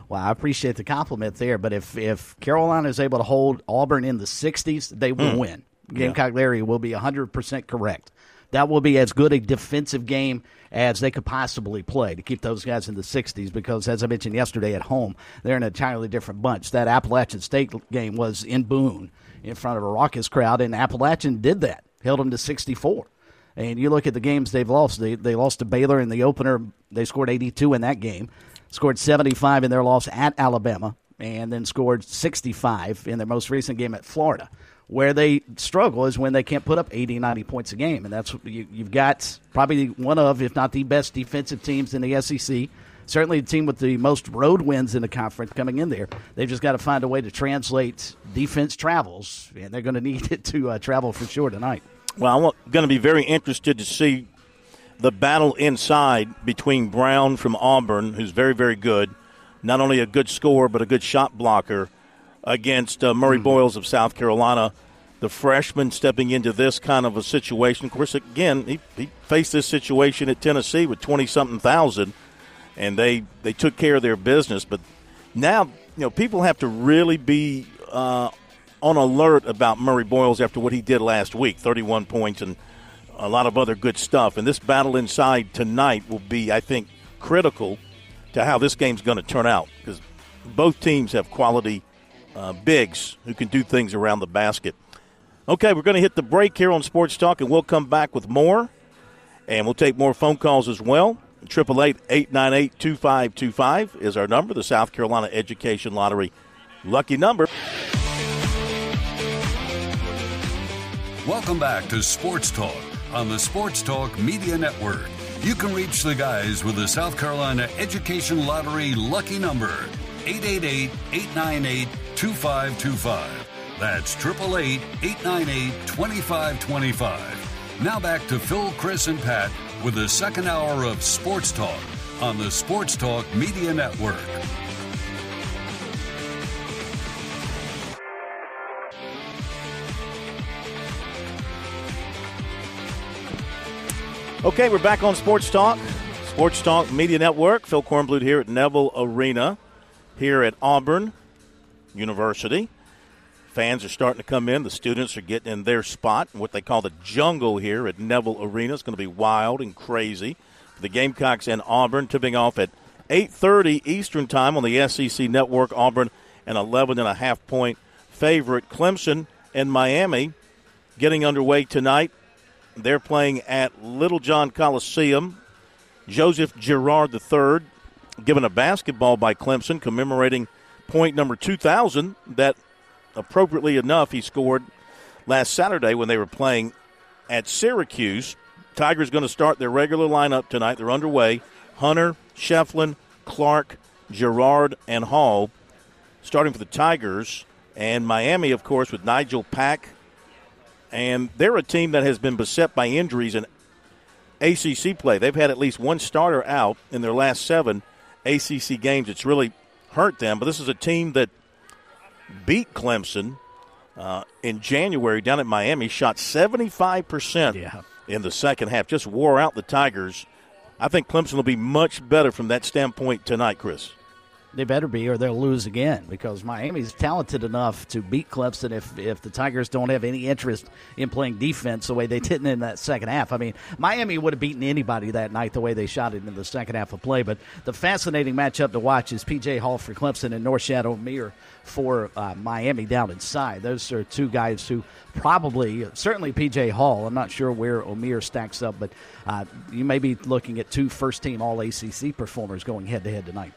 Well, I appreciate the compliment there, but if if Carolina is able to hold Auburn in the 60s, they will Mm. win. Gamecock Larry will be 100% correct. That will be as good a defensive game as they could possibly play to keep those guys in the 60s because, as I mentioned yesterday at home, they're an entirely different bunch. That Appalachian State game was in Boone in front of a raucous crowd, and Appalachian did that, held them to 64. And you look at the games they've lost. They, they lost to Baylor in the opener. They scored 82 in that game, scored 75 in their loss at Alabama, and then scored 65 in their most recent game at Florida. Where they struggle is when they can't put up 80, 90 points a game. And that's you, you've got probably one of, if not the best defensive teams in the SEC. Certainly the team with the most road wins in the conference coming in there. They've just got to find a way to translate defense travels, and they're going to need it to uh, travel for sure tonight. Well, I'm going to be very interested to see the battle inside between Brown from Auburn, who's very, very good, not only a good scorer but a good shot blocker, against uh, Murray Boyles of South Carolina, the freshman stepping into this kind of a situation. Of course, again, he, he faced this situation at Tennessee with twenty something thousand, and they they took care of their business. But now, you know, people have to really be uh, on alert about Murray Boyles after what he did last week, thirty-one points and a lot of other good stuff. And this battle inside tonight will be, I think, critical to how this game's going to turn out because both teams have quality uh, bigs who can do things around the basket. Okay, we're going to hit the break here on Sports Talk, and we'll come back with more. And we'll take more phone calls as well. 888-898-2525 is our number, the South Carolina Education Lottery lucky number. Welcome back to Sports Talk on the Sports Talk Media Network. You can reach the guys with the South Carolina Education Lottery lucky number 888-898-2525. That's 888-898-2525. Now back to Phil, Chris, and Pat with the second hour of Sports Talk on the Sports Talk Media Network. Okay, we're back on Sports Talk, Sports Talk Media Network. Phil Kornblut here at Neville Arena, here at Auburn University. Fans are starting to come in. The students are getting in their spot, what they call the jungle here at Neville Arena. It's going to be wild and crazy. The Gamecocks and Auburn tipping off at 8:30 Eastern Time on the SEC Network. Auburn an 11 and a half point favorite. Clemson and Miami getting underway tonight. They're playing at Littlejohn Coliseum. Joseph Girard III given a basketball by Clemson commemorating point number 2000 that appropriately enough he scored last Saturday when they were playing at Syracuse. Tigers going to start their regular lineup tonight. They're underway. Hunter, Schieffelin, Clark, Girard, and Hall starting for the Tigers. And Miami, of course, with Nigel Pack. And they're a team that has been beset by injuries in ACC play. They've had at least one starter out in their last seven ACC games. It's really hurt them. But this is a team that beat Clemson uh, in January down at Miami, shot 75% Yeah. in the second half, just wore out the Tigers. I think Clemson will be much better from that standpoint tonight, Chris. They better be, or they'll lose again because Miami's talented enough to beat Clemson if, if the Tigers don't have any interest in playing defense the way they didn't in that second half. I mean, Miami would have beaten anybody that night the way they shot it in the second half of play. But the fascinating matchup to watch is P.J. Hall for Clemson and Norchad Omier for uh, Miami down inside. Those are two guys who probably, certainly P.J. Hall. I'm not sure where O'Meara stacks up, but uh, you may be looking at two first team All ACC performers going head to head tonight.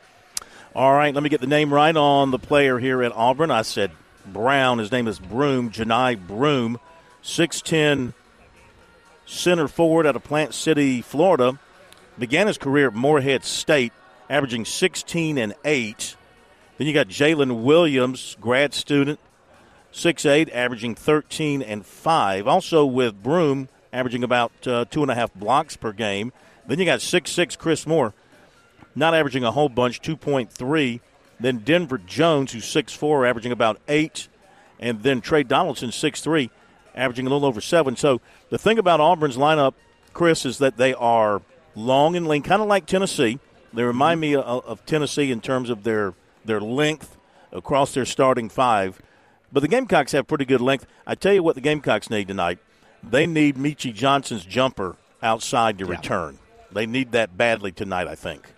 All right, let me get the name right on the player here at Auburn. I said Brown. His name is Broome, Johni Broome, 6'10 center forward out of Plant City, Florida. Began his career at Morehead State, averaging 16 and 8. Then you got Jaylin Williams, grad student, 6'8, averaging 13 and 5. Also with Broome, averaging about uh, two and a half blocks per game. Then you got 6'6 Chris Moore, not averaging a whole bunch, 2.3. Then Denver Jones, who's 6'4, averaging about 8. And then Tre Donaldson, 6'3, averaging a little over 7. So the thing about Auburn's lineup, Chris, is that they are long and lean, kind of like Tennessee. They remind me of, Tennessee in terms of their, their length across their starting five. But the Gamecocks have pretty good length. I tell you what the Gamecocks need tonight. They need Meechie Johnson's jumper outside to return. They need that badly tonight, I think.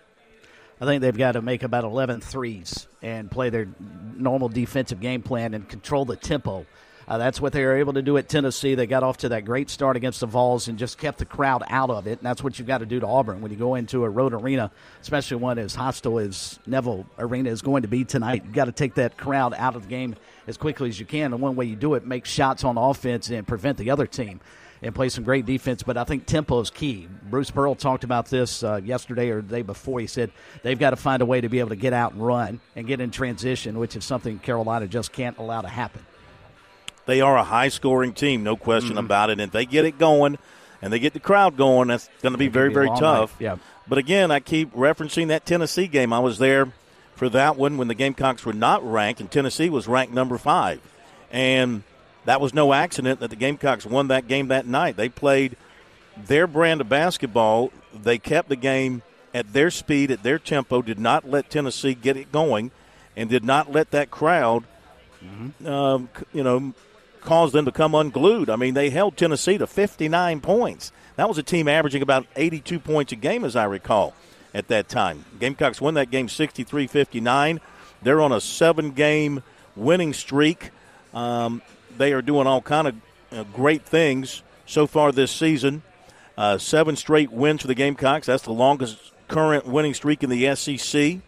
I think they've got to make about 11 threes and play their normal defensive game plan and control the tempo. Uh, that's what they were able to do at Tennessee. They got off to that great start against the Vols and just kept the crowd out of it. And that's what you've got to do to Auburn when you go into a road arena, especially one as hostile as Neville Arena is going to be tonight. You've got to take that crowd out of the game as quickly as you can. And one way you do it, make shots on offense and prevent the other team and play some great defense. But I think tempo is key. Bruce Pearl talked about this uh, yesterday or the day before. He said they've got to find a way to be able to get out and run and get in transition, which is something Carolina just can't allow to happen. They are a high scoring team, no question about it. And if they get it going and they get the crowd going, that's going to be very, be very tough. night. Yeah. But again, I keep referencing that Tennessee game. I was there for that one when the Gamecocks were not ranked, and Tennessee was ranked number five. And that was no accident that the Gamecocks won that game that night. They played their brand of basketball. They kept the game at their speed, at their tempo, did not let Tennessee get it going, and did not let that crowd, um, you know, cause them to come unglued. I mean, they held Tennessee to 59 points. That was a team averaging about 82 points a game, as I recall, at that time. Gamecocks won that game 63 59. They're on a seven-game winning streak. Um, they are doing all kind of uh, great things so far this season. Uh, seven straight wins for the Gamecocks. That's the longest current winning streak in the SEC.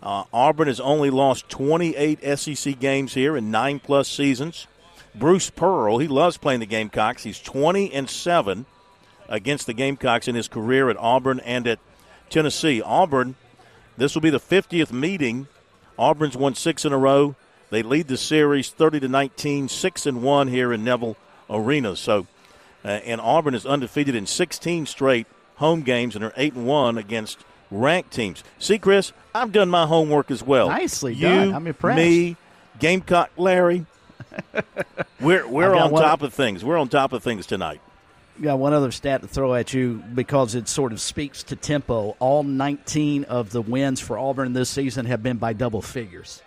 Uh, Auburn has only lost 28 SEC games here in nine plus seasons. Bruce Pearl, he loves playing the Gamecocks. He's 20 and 7 against the Gamecocks in his career at Auburn and at Tennessee. Auburn, this will be the 50th meeting. Auburn's won six in a row. They lead the series 30 to 19, 6 and 1 here in Neville Arena. So, uh, and Auburn is undefeated in 16 straight home games and are 8 and 1 against ranked teams. See, Chris, I've done my homework as well. Nicely you, done. I'm impressed. Me, Gamecock Larry. we're we're on top of things. We're on top of things tonight. Got one other stat to throw at you because it sort of speaks to tempo. All 19 of the wins for Auburn this season have been by double figures.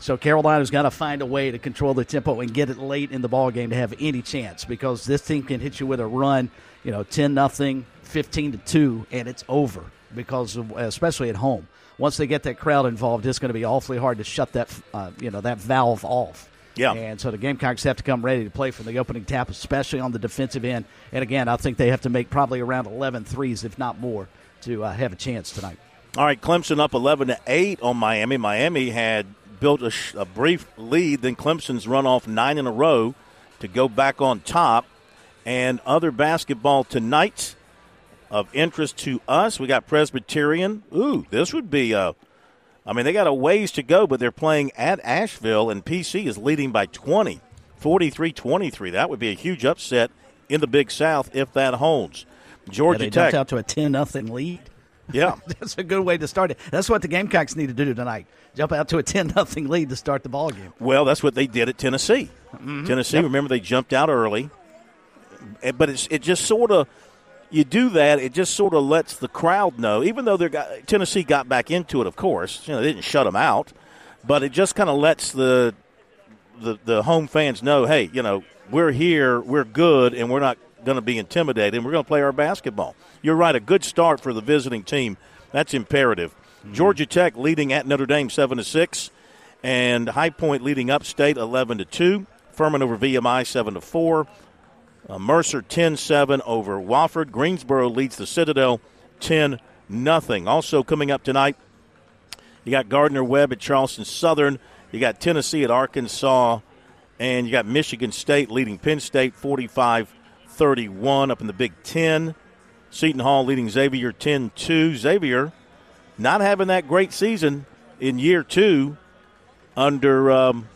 So Carolina's got to find a way to control the tempo and get it late in the ball game to have any chance because this team can hit you with a run, you know, 10 nothing, 15 to 2 and it's over because of, especially at home. Once they get that crowd involved, it's going to be awfully hard to shut that uh, you know that valve off. Yeah. And so the Gamecocks have to come ready to play from the opening tap, especially on the defensive end. And again, I think they have to make probably around 11 threes, if not more, to uh, have a chance tonight. All right, Clemson up 11 to 8 on Miami. Miami had built a, sh- a brief lead, then Clemson's run off nine in a row to go back on top. And other basketball tonight of interest to us, we got Presbyterian. Ooh, this would be a. I mean, they got a ways to go, but they're playing at Asheville, and PC is leading by 20, 43 23. That would be a huge upset in the Big South if that holds. Georgia Yeah, they Tech. out to a 10 nothing lead. Yeah. That's a good way to start it. That's what the Gamecocks need to do tonight. Jump out to a 10 nothing lead to start the ball game. Well, that's what they did at Tennessee. Mhm. Tennessee, Yep. remember they jumped out early, Eh, but it's it just sort of you do that. It just sort of lets the crowd know, even though they got Tennessee got back into it. Of course, you know they didn't shut them out, but it just kind of lets the the the home fans know, hey, you know we're here, we're good, and we're not going to be intimidated. and We're going to play our basketball. You're right. A good start for the visiting team. That's imperative. Georgia Tech leading at Notre Dame seven to six, and High Point leading Upstate eleven to two. Furman over VMI seven to four. Uh, Mercer 10-7 over Wofford. Greensboro leads the Citadel 10 nothing. Also coming up tonight, you got Gardner Webb at Charleston Southern. You got Tennessee at Arkansas. And you got Michigan State leading Penn State 45 31 up in the Big Ten. Seton Hall leading Xavier 10 2. Xavier not having that great season in year two under, um,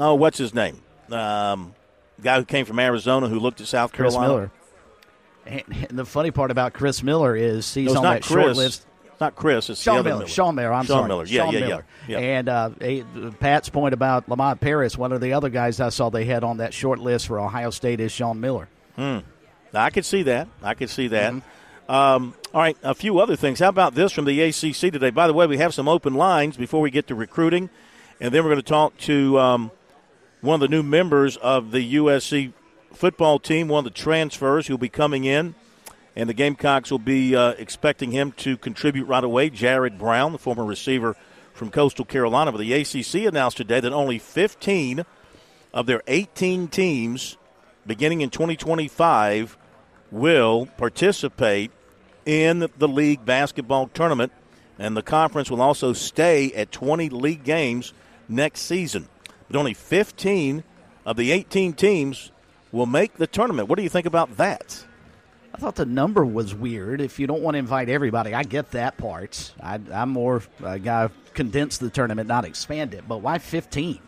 oh, what's his name? Um, guy who came from Arizona who looked at South Chris Carolina. Miller. And, and the funny part about Chris Miller is he's No, on not that short Chris. list. It's not Chris. It's Sean Miller. Miller. Sean Miller. I'm Sean sorry. Miller. Yeah, Sean yeah, Miller. yeah, yeah. And uh, Pat's point about Lamont Paris, one of the other guys I saw they had on that short list for Ohio State is Sean Miller. Hmm. I could see that. I could see that. Mm-hmm. Um, all right, a few other things. How about this from the ACC today? By the way, we have some open lines before we get to recruiting, and then we're going to talk to um, one of the new members of the USC football team, one of the transfers who'll be coming in, and the Gamecocks will be uh, expecting him to contribute right away. Jared Brown, the former receiver from Coastal Carolina, but the ACC announced today that only 15 of their 18 teams beginning in 2025 will participate in the league basketball tournament and the conference will also stay at 20 league games next season but only 15 of the 18 teams will make the tournament what do you think about that I thought the number was weird. If you don't want to invite everybody, I get that part. I, I'm more a guy condense the tournament, not expand it. But why 15?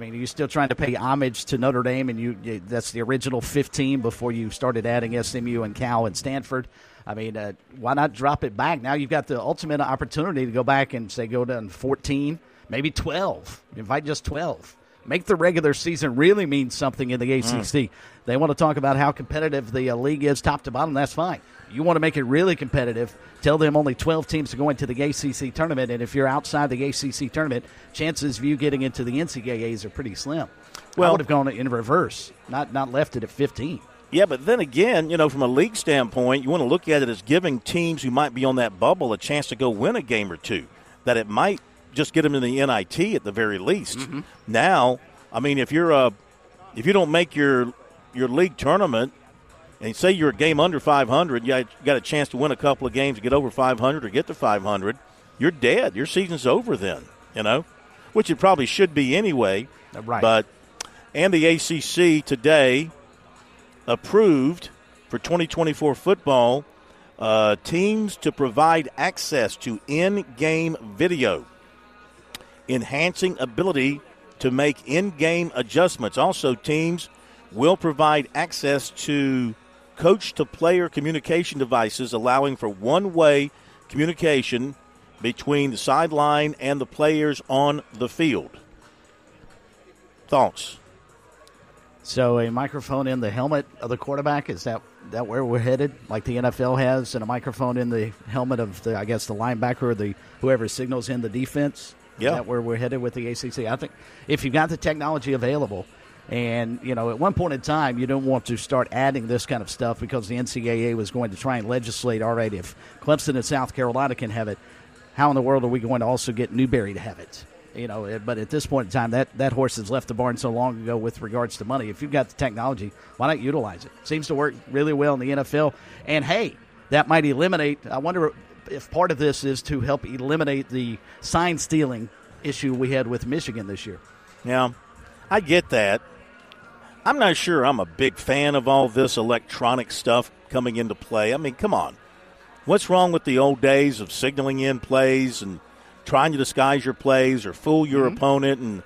I mean, are you still trying to pay homage to Notre Dame, and you, that's the original 15 before you started adding SMU and Cal and Stanford? I mean, uh, why not drop it back? Now you've got the ultimate opportunity to go back and say go down 14, maybe 12. Invite just 12. Make the regular season really mean something in the ACC. They want to talk about how competitive the uh, league is, top to bottom. That's fine. You want to make it really competitive. Tell them only 12 teams are going to the ACC tournament, and if you're outside the ACC tournament, chances of you getting into the NCAAs are pretty slim. Well, I would have gone in reverse, not not left it at 15. Yeah, but then again, you know, from a league standpoint, you want to look at it as giving teams who might be on that bubble a chance to go win a game or two. That it might just get them in the NIT at the very least. Now, I mean, if you're a if you don't make your your league tournament and say you're a game under 500, you got a chance to win a couple of games, get over 500 or get to 500, you're dead. Your season's over then, you know, which it probably should be anyway. Right. But and the ACC today approved for 2024 football uh, teams to provide access to in-game video, enhancing ability to make in-game adjustments. Also, teams will provide access to coach-to-player communication devices, allowing for one-way communication between the sideline and the players on the field. Thoughts? So a microphone in the helmet of the quarterback is that that where we're headed? Like the NFL has, and a microphone in the helmet of the I guess the linebacker or the whoever signals in the defense. Yeah. that where we're headed with the ACC? I think if you've got the technology available, and you know at one point in time you don't want to start adding this kind of stuff because the NCAA was going to try and legislate. All right, if Clemson and South Carolina can have it, how in the world are we going to also get Newberry to have it? You know, eh, but at this point in time, that, that horse has left the barn so long ago with regards to money. If you've got the technology, why not utilize it? Seems to work really well in the NFL. And hey, that might eliminate. I wonder if part of this is to help eliminate the sign stealing issue we had with Michigan this year. Yeah, I get that. I'm not sure I'm a big fan of all this electronic stuff coming into play. I mean, come on. What's wrong with the old days of signaling in plays and trying to disguise your plays or fool your mm-hmm. opponent and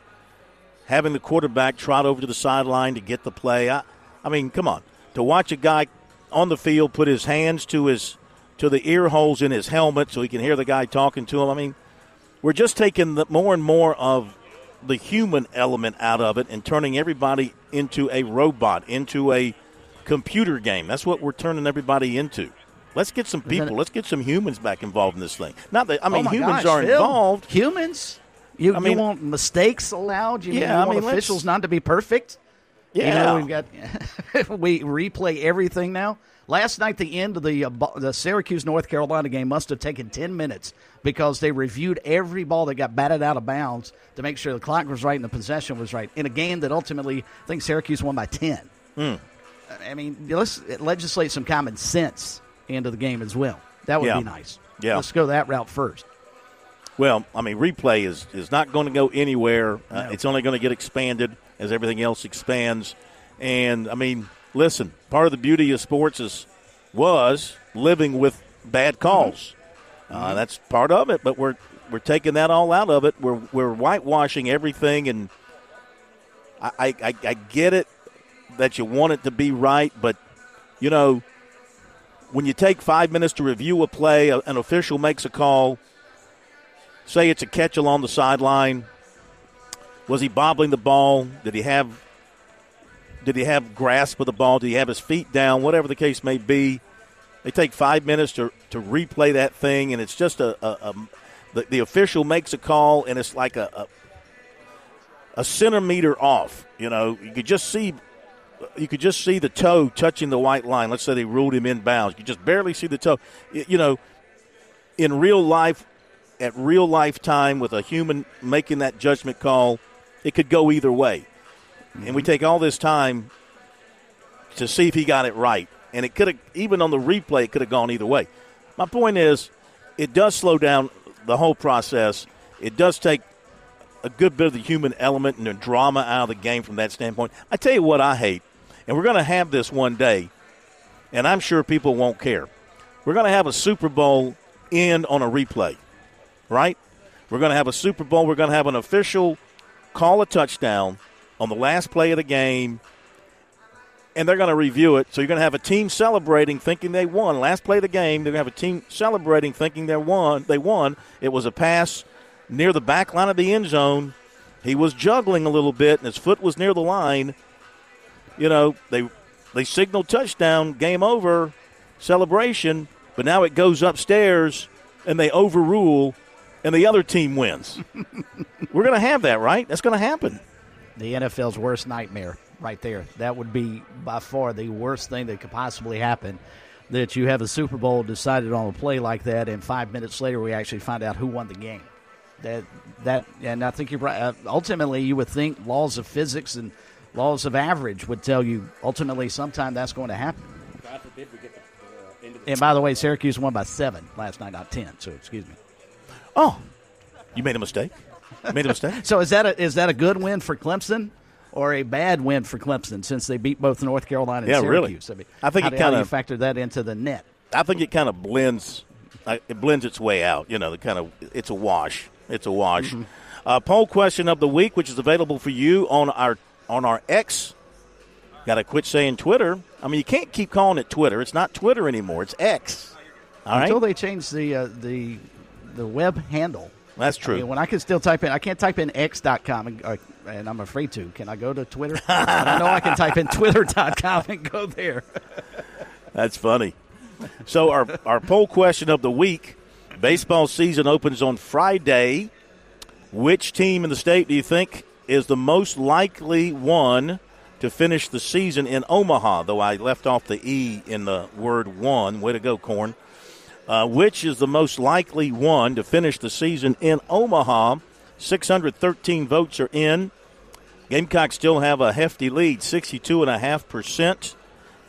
having the quarterback trot over to the sideline to get the play? I, I mean, come on. To watch a guy on the field put his hands to his to the ear holes in his helmet so he can hear the guy talking to him. I mean, we're just taking the, more and more of the human element out of it and turning everybody into a robot, into a computer game. That's what we're turning everybody into. Let's get some people. Let's get some humans back involved in this thing. Not that I mean Oh humans gosh, are Phil, involved. Humans? You, I mean- you want mistakes allowed? You, mean, Yeah, you I want mean, officials not to be perfect? You Yeah. know, we've got we replay everything now. Last night, the end of the uh, the Syracuse North Carolina game must have taken ten minutes because they reviewed every ball that got batted out of bounds to make sure the clock was right and the possession was right in a game that ultimately I think Syracuse won by ten. Hmm. I mean, let's legislate some common sense into the game as well. That would Yeah. be nice. Yeah. let's go that route first. Well, I mean, replay is is not going to go anywhere. Uh, It's only going to get expanded as everything else expands. And I mean, listen, part of the beauty of sports is was living with bad calls. Uh, that's part of it. But we're we're taking that all out of it. We're we're whitewashing everything, and I I, I, I get it that you want it to be right, but you know. When you take five minutes to review a play, an official makes a call, say it's a catch along the sideline. Was he bobbling the ball? Did he have did he have grasp of the ball? Did he have his feet down? Whatever the case may be. They take five minutes to, to replay that thing, and it's just a, a, a the, the official makes a call, and it's like a, a a centimeter off. You know, you could just see you could just see the toe touching the white line. Let's say they ruled him in bounds. You just barely see the toe. You know, in real life, at real life time with a human making that judgment call, it could go either way. And we take all this time to see if he got it right. And it could have, even on the replay, it could have gone either way. My point is, it does slow down the whole process. It does take a good bit of the human element and the drama out of the game from that standpoint. I tell you what I hate, and we're going to have this one day, and I'm sure people won't care. We're going to have a Super Bowl end on a replay, right? We're going to have a Super Bowl. We're going to have an official call a touchdown on the last play of the game, and they're going to review it. So you're going to have a team celebrating, thinking they won. Last play of the game, they're going to have a team celebrating, thinking they won. They won. It was a pass near the back line of the end zone. He was juggling a little bit, and his foot was near the line. You know, they they signaled touchdown, game over, celebration. But now it goes upstairs, and they overrule, and the other team wins. We're going to have that, right? That's going to happen. The NFL's worst nightmare right there. That would be by far the worst thing that could possibly happen. That you have a Super Bowl decided on a play like that, and five minutes later we actually find out who won the game. That that and I think you're right. Uh, ultimately, you would think laws of physics and laws of average would tell you ultimately sometime that's going to happen. God forbid we get the, uh, And by the way, Syracuse won by seven last night, not ten. So excuse me. Oh, you made a mistake. Made a mistake. So is that a, is that a good win for Clemson? Or a bad win for Clemson since they beat both North Carolina and Yeah, really. Syracuse. I, mean, I think how it do- how do kinda- you factor that into the net. I think it kind of blends. uh, It blends its way out. You know, the kind of it's a wash. It's a wash. Mm-hmm. Uh, poll question of the week, which is available for you on our on our X. Got to quit saying Twitter. I mean, you can't keep calling it Twitter. It's not Twitter anymore. It's X. All right. Until they change the uh, the the web handle. That's true. I mean, when I can still type in, I can't type in x.com, and, uh, and I'm afraid to. Can I go to Twitter? I know I can type in twitter.com and go there. That's funny. So our our poll question of the week: Baseball season opens on Friday. Which team in the state do you think is the most likely one to finish the season in Omaha? Though I left off the e in the word "one." Way to go, Corn. Uh, which is the most likely one to finish the season in Omaha? 613 votes are in. Gamecocks still have a hefty lead, 62.5%.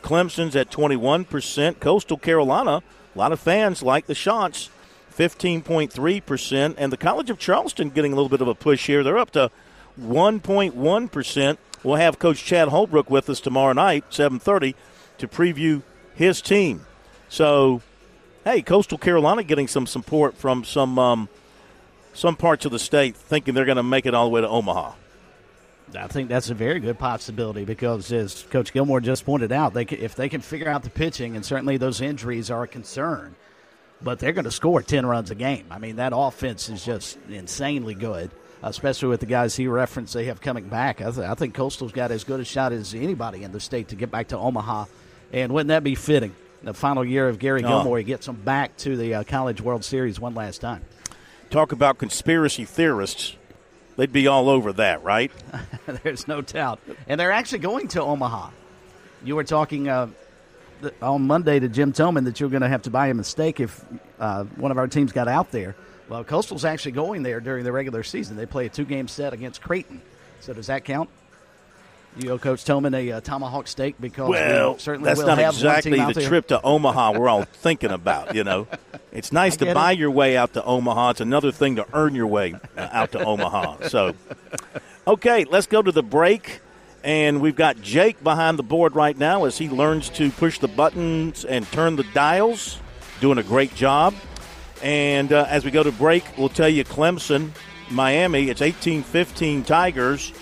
Clemson's at 21%. Coastal Carolina, a lot of fans like the shots, 15.3%. And the College of Charleston getting a little bit of a push here. They're up to 1.1%. We'll have Coach Chad Holbrook with us tomorrow night, 7.30, to preview his team. So, hey, Coastal Carolina getting some support from some um, some parts of the state, thinking they're going to make it all the way to Omaha. I think that's a very good possibility because, as Coach Gilmore just pointed out, they can, if they can figure out the pitching, and certainly those injuries are a concern, but they're going to score 10 runs a game. I mean, that offense is just insanely good, especially with the guys he referenced they have coming back. I, th- I think Coastal's got as good a shot as anybody in the state to get back to Omaha. And wouldn't that be fitting? The final year of Gary Oh. Gilmore, he gets them back to the uh, College World Series one last time. Talk about conspiracy theorists. They'd be all over that, right? There's no doubt. And they're actually going to Omaha. You were talking uh, th- on Monday to Jim Tillman that you're going to have to buy him a steak if uh, one of our teams got out there. Well, Coastal's actually going there during the regular season. They play a two game set against Creighton. So does that count? You owe Coach Tillman a uh, tomahawk steak because Well, we certainly that's will not have exactly one team out the there. trip to Omaha we're all thinking about. You know, it's nice to buy it. your way out to Omaha. It's another thing to earn your way uh, out to Omaha. So, okay, let's go to the break. And we've got Jake behind the board right now as he learns to push the buttons and turn the dials, doing a great job. And uh, as we go to break, we'll tell you Clemson, Miami. It's 18-15 Tigers,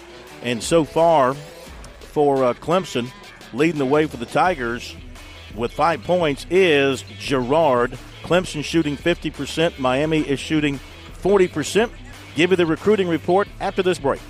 and so far for uh, Clemson, leading the way for the Tigers with five points is Girard. Clemson shooting 50%. Miami is shooting 40%. Give you the recruiting report after this break.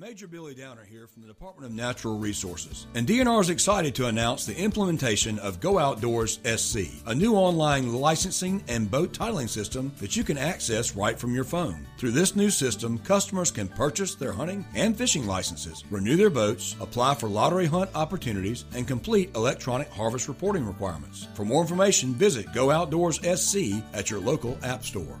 Major Billy Downer here from the Department of Natural Resources. And DNR is excited to announce the implementation of Go Outdoors SC, a new online licensing and boat titling system that you can access right from your phone. Through this new system, customers can purchase their hunting and fishing licenses, renew their boats, apply for lottery hunt opportunities, and complete electronic harvest reporting requirements. For more information, visit Go Outdoors SC at your local app store.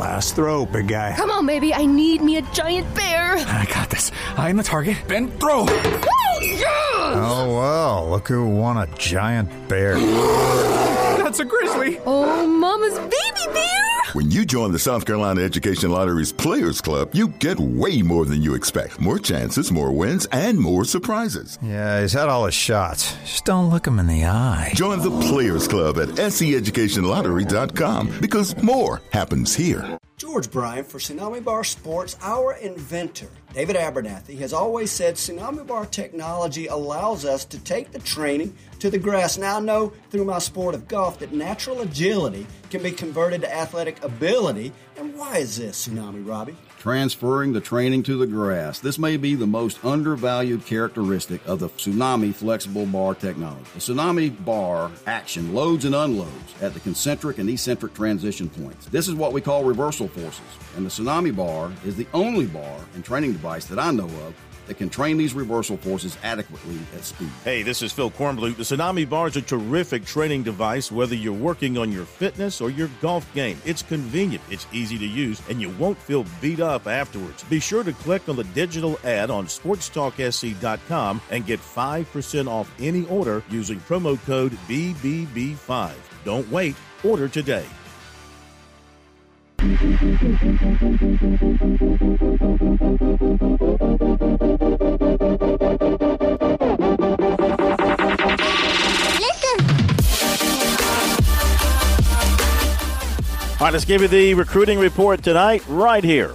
Last throw, big guy. Come on, baby. I need me a giant bear. I got this. I am the target. Ben, throw. Oh, yeah! Oh, well, look who won a giant bear. That's a grizzly. Oh, mama's baby bear. When you join the South Carolina Education Lottery's Players Club, you get way more than you expect. More chances, more wins, and more surprises. Yeah, he's had all his shots. Just don't look him in the eye. Join the Players Club at sceducationlottery.com because more happens here. George Bryan for Tsunami Bar Sports. Our inventor, David Abernathy, has always said Tsunami Bar technology allows us to take the training to the grass. Now I know through my sport of golf that natural agility can be converted to athletic ability. And why is this, Tsunami Robbie? Transferring the training to the grass. This may be the most undervalued characteristic of the Tsunami flexible bar technology. The Tsunami bar action loads and unloads at the concentric and eccentric transition points. This is what we call reversal forces, and the Tsunami bar is the only bar and training device that I know of that can train these reversal forces adequately at speed. Hey, this is Phil Kornblut. The Tsunami Bar is a terrific training device, whether you're working on your fitness or your golf game. It's convenient, it's easy to use, and you won't feel beat up afterwards. Be sure to click on the digital ad on sportstalksc.com and get 5% off any order using promo code BBB5. Don't wait, order today. All right, let's give you the recruiting report tonight, right here,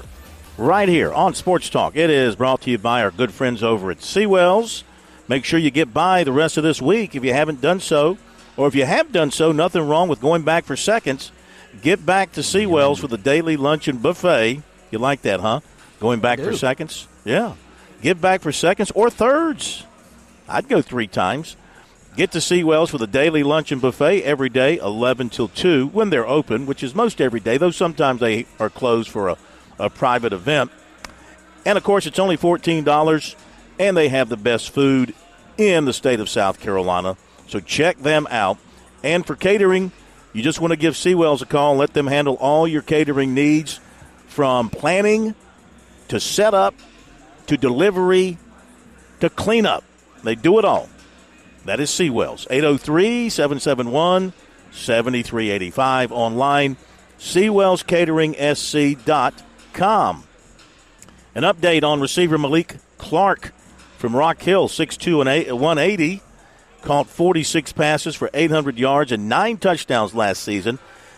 right here on Sports Talk. It is brought to you by our good friends over at Seawells. Make sure you get by the rest of this week if you haven't done so, or if you have done so, nothing wrong with going back for seconds. Get back to Seawells for the daily luncheon buffet. You like that, huh? Going back for seconds? Yeah. Get back for seconds or thirds. I'd go three times. Get to Seawells for the daily luncheon buffet every day, 11 till 2, when they're open, which is most every day, though sometimes they are closed for a, a private event. And of course, it's only $14, and they have the best food in the state of South Carolina. So check them out. And for catering, you just want to give Seawells a call and let them handle all your catering needs from planning to setup to delivery to cleanup. They do it all. That is Seawells. 803 771 7385 online. SeawellsCateringSC.com. An update on receiver Malik Clark from Rock Hill, 6'2 and 8, 180. Caught 46 passes for 800 yards and nine touchdowns last season.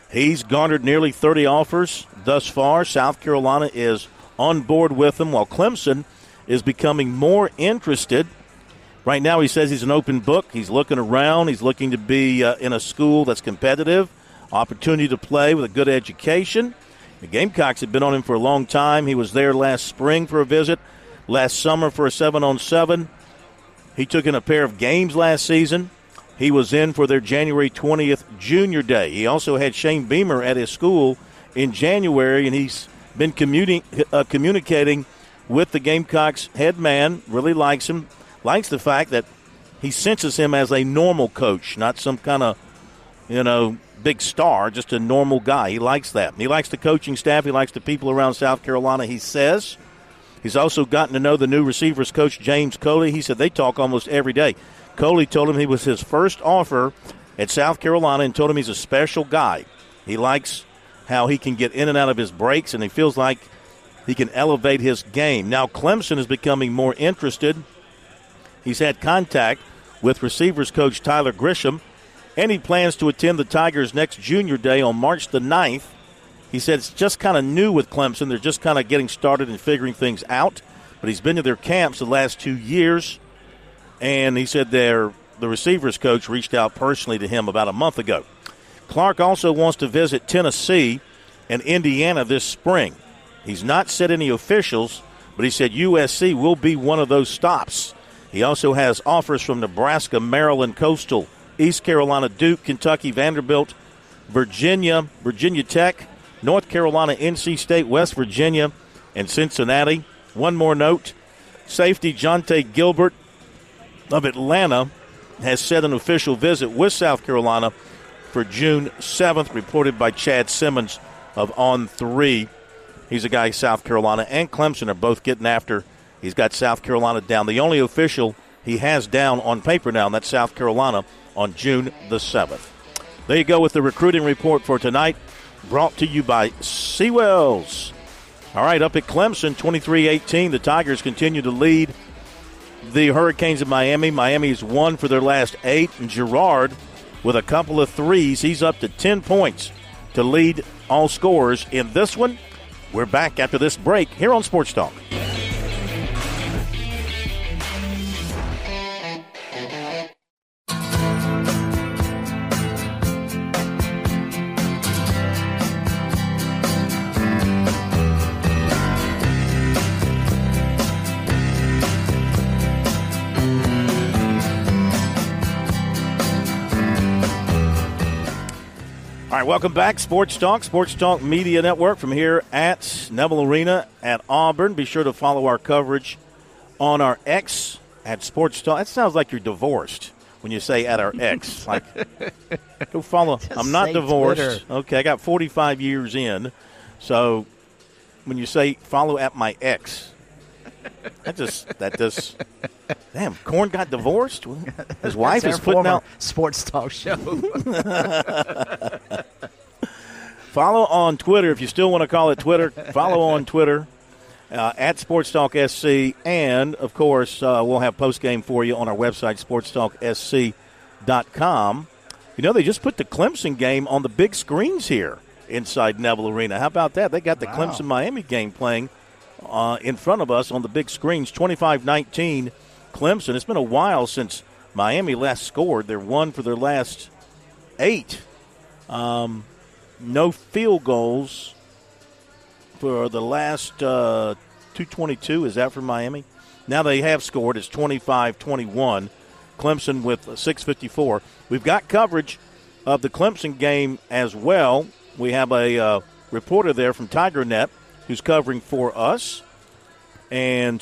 He's garnered nearly 30 offers thus far. South Carolina is on board with him, while Clemson is becoming more interested. Right now, he says he's an open book. He's looking around. He's looking to be uh, in a school that's competitive, opportunity to play with a good education. The Gamecocks have been on him for a long time. He was there last spring for a visit, last summer for a seven on seven. He took in a pair of games last season. He was in for their January 20th junior day. He also had Shane Beamer at his school in January, and he's been communi- uh, communicating with the Gamecocks head man, really likes him, likes the fact that he senses him as a normal coach, not some kind of, you know, big star, just a normal guy. He likes that. He likes the coaching staff. He likes the people around South Carolina, he says. He's also gotten to know the new receivers coach, James Coley. He said they talk almost every day. Coley told him he was his first offer at South Carolina and told him he's a special guy. He likes how he can get in and out of his breaks, and he feels like he can elevate his game. Now, Clemson is becoming more interested. He's had contact with receivers coach Tyler Grisham, and he plans to attend the Tigers' next junior day on March the 9th. He said it's just kind of new with Clemson. They're just kind of getting started and figuring things out. But he's been to their camps the last two years, and he said their the receivers coach reached out personally to him about a month ago. Clark also wants to visit Tennessee and Indiana this spring. He's not said any officials, but he said USC will be one of those stops. He also has offers from Nebraska, Maryland, Coastal, East Carolina, Duke, Kentucky, Vanderbilt, Virginia, Virginia Tech, North Carolina, NC State, West Virginia, and Cincinnati. One more note safety Jonte Gilbert of Atlanta has set an official visit with South Carolina for June 7th, reported by Chad Simmons of On 3. He's a guy South Carolina and Clemson are both getting after. He's got South Carolina down. The only official he has down on paper now, and that's South Carolina on June the 7th. There you go with the recruiting report for tonight, brought to you by Seawells. All right, up at Clemson, 23 18. The Tigers continue to lead the Hurricanes of Miami. Miami's won for their last eight, and Girard, with a couple of threes, he's up to 10 points to lead all scorers in this one. We're back after this break here on Sports Talk. Welcome back. Sports Talk, Sports Talk Media Network from here at Neville Arena at Auburn. Be sure to follow our coverage on our X at Sports Talk. That sounds like you're divorced when you say at our X. like, go follow. I'm not divorced. Twitter. Okay, I got 45 years in. So when you say follow at my ex, that just, that just, damn, Corn got divorced? His wife is putting out. sports talk show. Follow on Twitter if you still want to call it Twitter. follow on Twitter uh, at Sports Talk SC, and of course uh, we'll have post game for you on our website sportstalksc.com. You know they just put the Clemson game on the big screens here inside Neville Arena. How about that? They got the Wow. Clemson Miami game playing uh, in front of us on the big screens. 25-19 Clemson. It's been a while since Miami last scored. They're one for their last eight. Um, no field goals for the last uh, 222. Is that for Miami? Now they have scored. It's 25 21. Clemson with 654. We've got coverage of the Clemson game as well. We have a uh, reporter there from TigerNet who's covering for us. And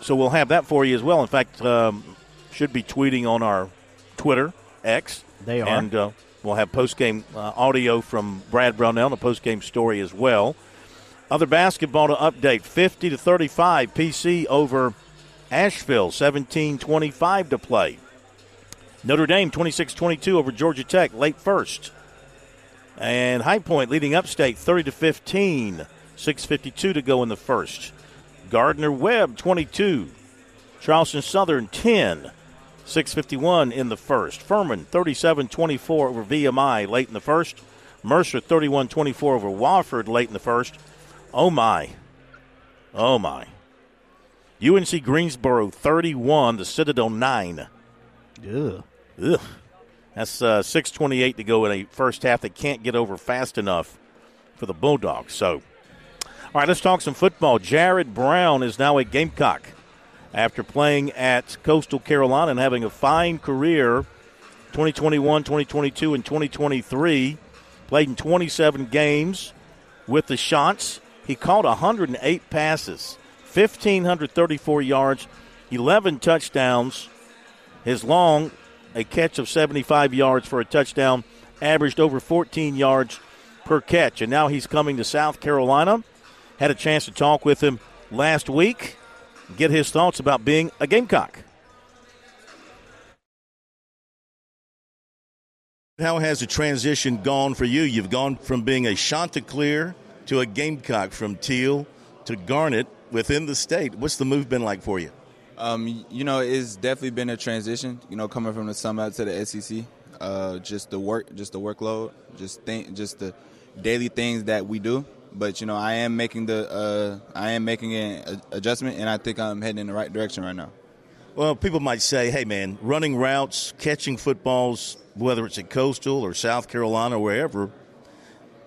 so we'll have that for you as well. In fact, um, should be tweeting on our Twitter, X. They are. And uh, we'll have post-game uh, audio from Brad Brownell and a post-game story as well. Other basketball to update: 50 to 35, PC over Asheville, 17-25 to play. Notre Dame 26-22 over Georgia Tech, late first. And High Point leading Upstate 30 to 15, 6:52 to go in the first. Gardner Webb 22, Charleston Southern 10, 6:51 in the first. Furman 37-24 over VMI late in the first. Mercer 31-24 over Wofford late in the first. Oh my, oh my. UNC Greensboro 31, the Citadel 9. Ugh. Ugh. That's uh, 6.28 to go in a first half that can't get over fast enough for the Bulldogs. So, all right, let's talk some football. Jared Brown is now a Gamecock after playing at Coastal Carolina and having a fine career 2021, 2022, and 2023. Played in 27 games with the Shots. He caught 108 passes, 1,534 yards, 11 touchdowns. His long, a catch of 75 yards for a touchdown, averaged over 14 yards per catch. And now he's coming to South Carolina. Had a chance to talk with him last week, get his thoughts about being a Gamecock. How has the transition gone for you? You've gone from being a Chanticleer to a Gamecock, from Teal to Garnet within the state. What's the move been like for you? Um, you know, it's definitely been a transition. You know, coming from the Sunbelt to the SEC, uh, just the work, just the workload, just think, just the daily things that we do. But you know, I am making the, uh, I am making an adjustment, and I think I'm heading in the right direction right now. Well, people might say, hey, man, running routes, catching footballs, whether it's at Coastal or South Carolina or wherever,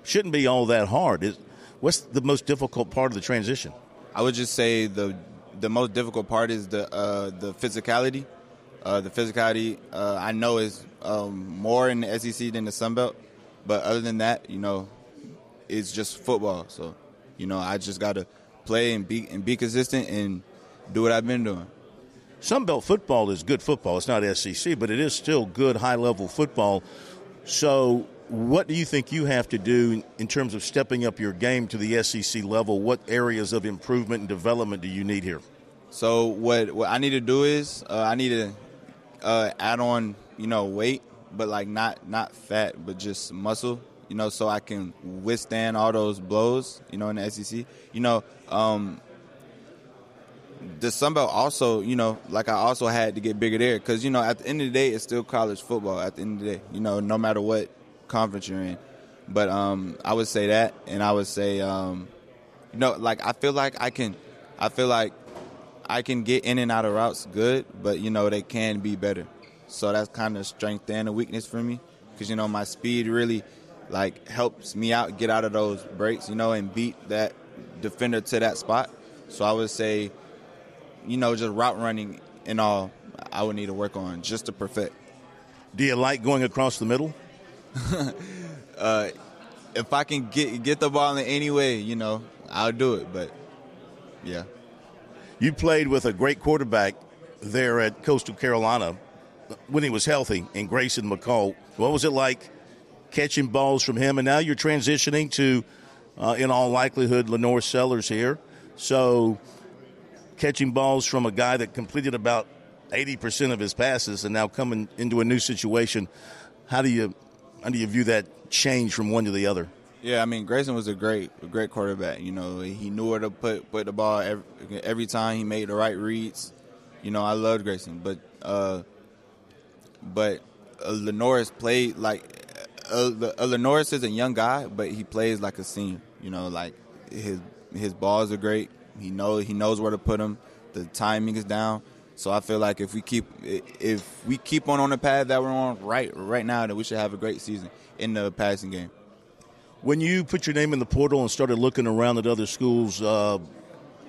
shouldn't be all that hard. Is- What's the most difficult part of the transition? I would just say the the most difficult part is the uh, the physicality. Uh, the physicality uh, I know is um, more in the SEC than the Sun Belt, but other than that, you know, it's just football. So, you know, I just got to play and be and be consistent and do what I've been doing. Sun Belt football is good football. It's not SEC, but it is still good high level football. So, what do you think you have to do in terms of stepping up your game to the SEC level? What areas of improvement and development do you need here? So what what I need to do is uh, I need to uh, add on you know weight, but like not not fat, but just muscle. You know, so I can withstand all those blows. You know, in the SEC. You know, um, the Sunbelt also, you know, like I also had to get bigger there because you know at the end of the day, it's still college football. At the end of the day, you know, no matter what conference you're in. But um, I would say that, and I would say, um, you know, like I feel like I can, I feel like I can get in and out of routes good, but you know they can be better. So that's kind of strength and a weakness for me, because you know my speed really like helps me out get out of those breaks, you know, and beat that defender to that spot. So I would say, you know, just route running and all, I would need to work on just to perfect. Do you like going across the middle? uh, if I can get get the ball in any way, you know, I'll do it. But yeah, You played with a great quarterback there at Coastal Carolina when he was healthy, in Grayson McCall. What was it like catching balls from him? And now you're transitioning to, uh, in all likelihood, LaNorris Sellers here. So catching balls from a guy that completed about 80% of his passes and now coming into a new situation. How do you how do you view that change from one to the other? yeah. I mean, Grayson was a great a great quarterback. You know, he knew where to put put the ball every, every time. He made the right reads. You know, I loved Grayson, but uh, but uh, LaNorris played like uh, uh, LaNorris is a young guy, but he plays like a senior. You know, like his his balls are great. He knows he knows where to put them. The timing is down. So I feel like if we keep if we keep on on the path that we're on right right now, then we should have a great season in the passing game. When you put your name in the portal and started looking around at other schools, uh,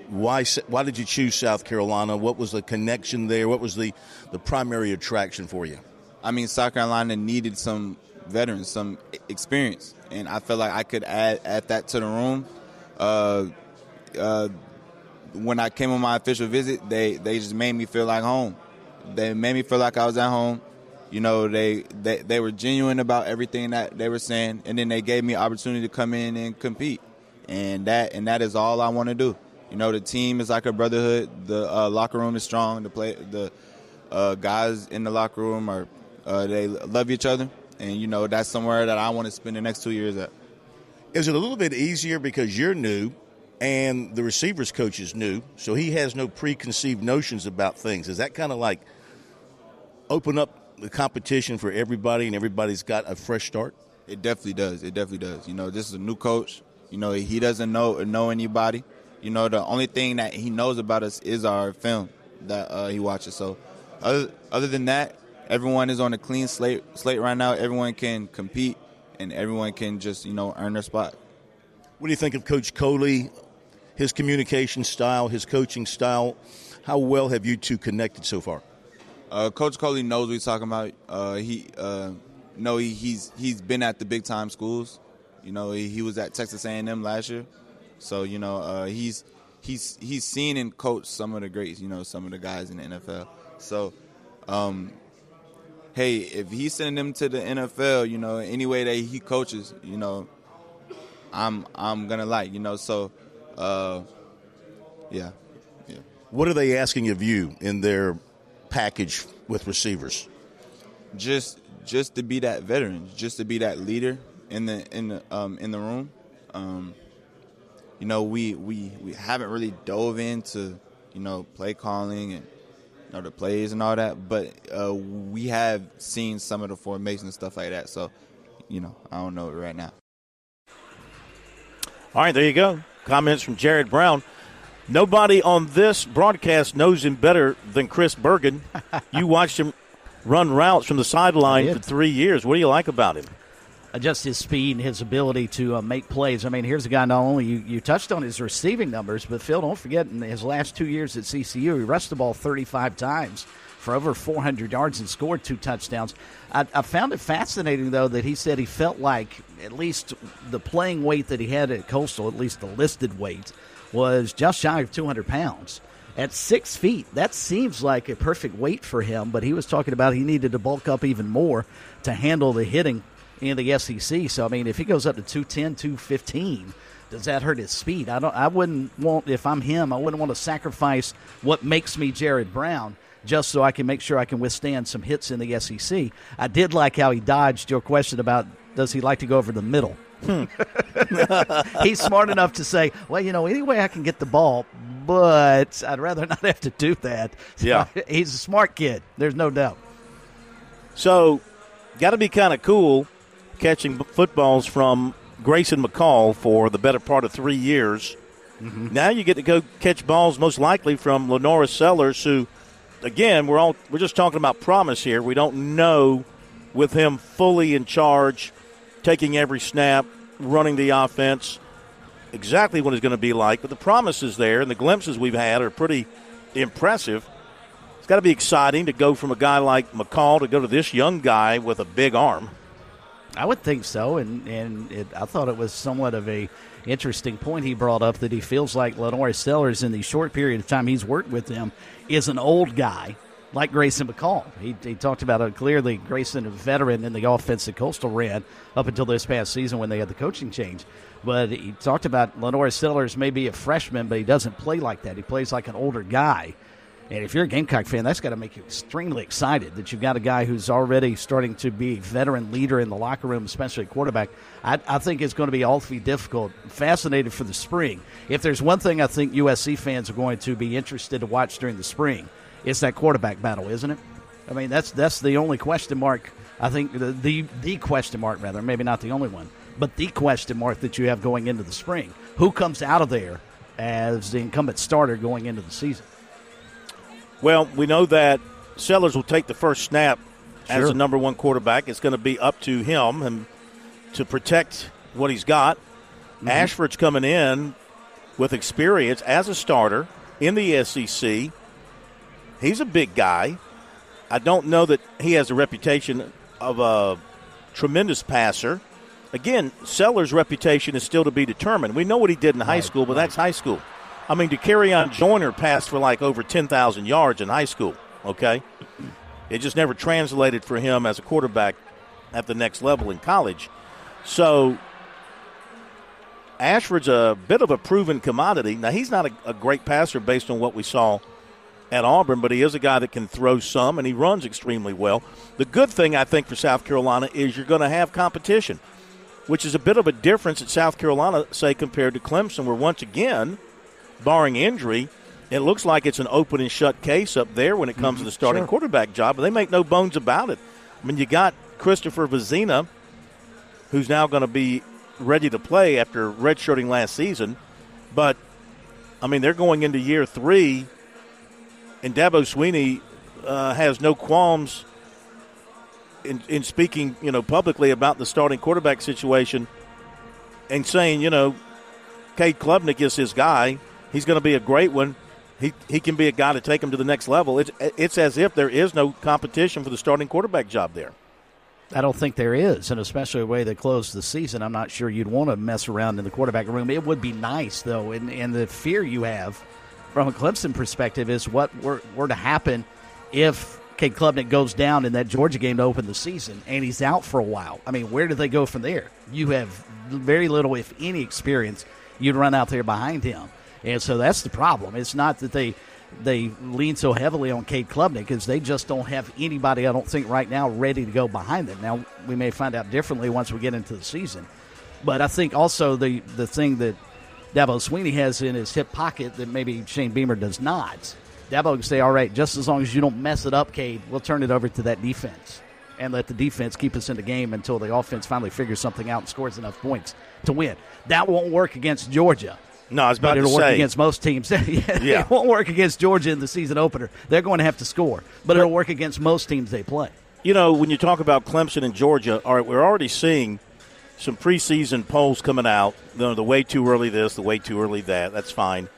why why did you choose South Carolina? What was the connection there? What was the, the primary attraction for you? I mean, South Carolina needed some veterans, some experience, and I felt like I could add add that to the room. Uh, uh, when I came on my official visit, they they just made me feel like home. They made me feel like I was at home. You know, they they, they were genuine about everything that they were saying, and then they gave me opportunity to come in and compete, and that and that is all I want to do. You know, the team is like a brotherhood. The uh, locker room is strong. The play the uh, guys in the locker room are uh, they love each other, and you know that's somewhere that I want to spend the next two years at. Is it a little bit easier because you're new and the receivers coach is new, so he has no preconceived notions about things? Does that kind of like open up the competition for everybody and everybody's got a fresh start? It definitely does. It definitely does. You know, this is a new coach. You know, he doesn't know know anybody. You know, the only thing that he knows about us is our film that uh, he watches. So, other other than that, everyone is on a clean slate slate right now. Everyone can compete, and everyone can just you know earn their spot. What do you think of Coach Coley, his communication style, his coaching style? How well have you two connected so far? Uh, Coach Coley knows what he's talking about. Uh, he uh, know he, he's he's been at the big time schools. You know, he, he was at Texas A&M last year, so you know uh, he's he's he's seen and coached some of the greats. You know, some of the guys in the NFL. So, um, hey, if he's sending them to the NFL, you know, any way that he coaches, you know, I'm I'm gonna like. You know, so uh, yeah, yeah. What are they asking of you in their package with receivers? just just to be that veteran, just to be that leader in the in the um, in the room. Um, you know, we, we we haven't really dove into you know play calling and you know the plays and all that, but uh, we have seen some of the formations and stuff like that. So, you know, I don't know it right now. All right, there you go. Comments from Jared Brown. Nobody on this broadcast knows him better than Chris Bergen. you watched him run routes from the sideline for three years. What do you like about him? Uh, Just his speed and his ability to uh, make plays. I mean, here's a guy not only you, you touched on his receiving numbers, but Phil, don't forget in his last two years at CCU, he rushed the ball 35 times for over 400 yards and scored two touchdowns. I, I found it fascinating, though, that he said he felt like at least the playing weight that he had at Coastal, at least the listed weight, was just shy of 200 pounds. At six feet, that seems like a perfect weight for him, but he was talking about he needed to bulk up even more to handle the hitting in the SEC. So, I mean, if he goes up to 210, 215, does that hurt his speed? I don't. I wouldn't want if I'm him. I wouldn't want to sacrifice what makes me Jared Brown just so I can make sure I can withstand some hits in the SEC. I did like how he dodged your question about does he like to go over the middle. Hmm. He's smart enough to say, well, you know, any way I can get the ball, but I'd rather not have to do that. Yeah. he's a smart kid. There's no doubt. So, got to be kind of cool catching footballs from Grayson McCall for the better part of three years. Mm-hmm. Now you get to go catch balls most likely from LaNorris Sellers, who, again, we're all we're just talking about promise here. We don't know with him fully in charge, taking every snap, running the offense, exactly what it's going to be like. But the promise is there, and the glimpses we've had are pretty impressive. It's got to be exciting to go from a guy like McCall to go to this young guy with a big arm. I would think so, and and it, I thought it was somewhat of a interesting point he brought up that he feels like LaNorris Sellers in the short period of time he's worked with them is an old guy like Grayson McCall. He, he talked about it clearly. Grayson, a veteran in the offense that Coastal ran up until this past season when they had the coaching change. But he talked about LaNorris Sellers may be a freshman, but he doesn't play like that. He plays like an older guy. And if you're a Gamecock fan, that's got to make you extremely excited that you've got a guy who's already starting to be a veteran leader in the locker room, especially quarterback. I, I think it's going to be awfully difficult. Fascinated for the spring. If there's one thing I think USC fans are going to be interested to watch during the spring, it's that quarterback battle, isn't it? I mean, that's that's the only question mark. I think the the, the question mark, rather, maybe not the only one, but the question mark that you have going into the spring. Who comes out of there as the incumbent starter going into the season? Well, we know that Sellers will take the first snap as the number one quarterback. It's going to be up to him and to protect what he's got. Mm-hmm. Ashford's coming in with experience as a starter in the SEC. He's a big guy. I don't know that he has a reputation of a tremendous passer. Again, Sellers' reputation is still to be determined. We know what he did in high school, but that's high school. I mean, Dakereon Joyner passed for like over 10,000 yards in high school, okay? It just never translated for him as a quarterback at the next level in college. So Ashford's a bit of a proven commodity. Now, he's not a, a great passer based on what we saw at Auburn, but he is a guy that can throw some and he runs extremely well. The good thing, I think, for South Carolina is you're going to have competition, which is a bit of a difference at South Carolina, say, compared to Clemson, where once again, barring injury, it looks like it's an open and shut case up there when it comes to the starting sure. quarterback job, but they make no bones about it. I mean, you got Christopher Vizzina, who's now going to be ready to play after redshirting last season, but I mean, they're going into year three, and Dabo Swinney uh, has no qualms in, in speaking, you know, publicly about the starting quarterback situation and saying, you know, Cade Klubnik is his guy. He's going to be a great one. He, he can be a guy to take him to the next level. It's, it's as if there is no competition for the starting quarterback job there. I don't think there is, and especially the way they closed the season, I'm not sure you'd want to mess around in the quarterback room. It would be nice, though, and, and the fear you have from a Clemson perspective is what were, were to happen if Cade Klubnik goes down in that Georgia game to open the season and he's out for a while. I mean, where do they go from there? You have very little, if any, experience. You'd run out there behind him, and so that's the problem. It's not that they they lean so heavily on Cade Klubnik because they just don't have anybody, I don't think, right now ready to go behind them. Now, we may find out differently once we get into the season. But I think also the, the thing that Dabo Swinney has in his hip pocket that maybe Shane Beamer does not, Dabo can say, all right, just as long as you don't mess it up, Cade, we'll turn it over to that defense and let the defense keep us in the game until the offense finally figures something out and scores enough points to win. That won't work against Georgia. No, I was about but it'll work say. against most teams. yeah, Yeah. It won't work against Georgia in the season opener. They're going to have to score, but it'll work against most teams they play. You know, when you talk about Clemson and Georgia, all right, we're already seeing some preseason polls coming out. The, the way too early this, the way too early that. That's fine.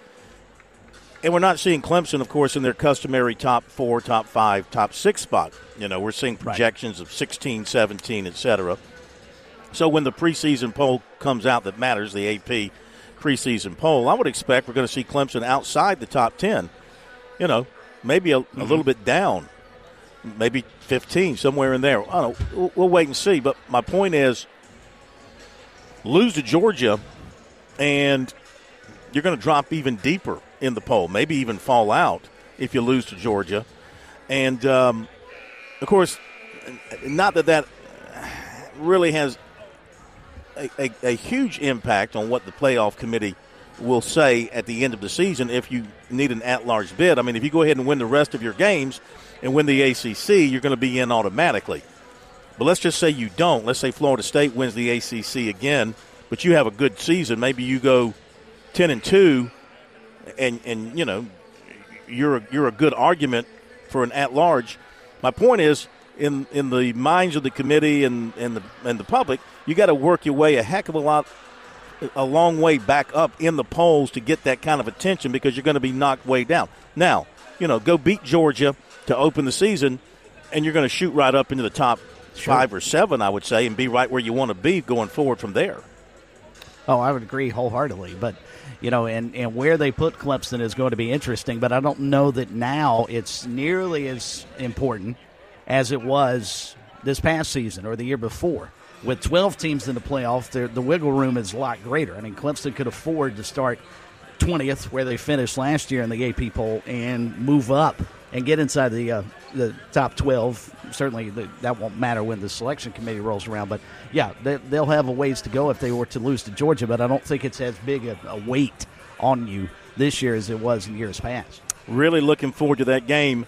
And we're not seeing Clemson, of course, in their customary top four, top five, top six spot. You know, we're seeing projections of 16, 17, et cetera. So when the preseason poll comes out that matters, the AP preseason poll, I would expect we're going to see Clemson outside the top 10. You know, maybe a, a little bit down, maybe 15, somewhere in there. I don't know. We'll, we'll wait and see. But my point is lose to Georgia, and you're going to drop even deeper in the poll, maybe even fall out if you lose to Georgia. And, um, of course, not that that really has a, a, a huge impact on what the playoff committee will say at the end of the season if you need an at-large bid. I mean, if you go ahead and win the rest of your games and win the ACC, you're going to be in automatically. But let's just say you don't. Let's say Florida State wins the ACC again, but you have a good season. Maybe you go ten and two, and and you know you're a, you're a good argument for an at large. My point is, in in the minds of the committee and and the and the public, you got to work your way a heck of a lot, a long way back up in the polls to get that kind of attention because you're going to be knocked way down. Now, you know, go beat Georgia to open the season, and you're going to shoot right up into the top five or seven, I would say, and be right where you want to be going forward from there. Oh, I would agree wholeheartedly. But, you know, and, and where they put Clemson is going to be interesting. But I don't know that now it's nearly as important as it was this past season or the year before. With 12 teams in the playoff, the, the wiggle room is a lot greater. I mean, Clemson could afford to start 20th, where they finished last year in the AP poll, and move up and get inside the uh, the top 12. Certainly, the, that won't matter when the selection committee rolls around. But yeah, they, they'll have a ways to go if they were to lose to Georgia. But I don't think it's as big a, a weight on you this year as it was in years past. Really looking forward to that game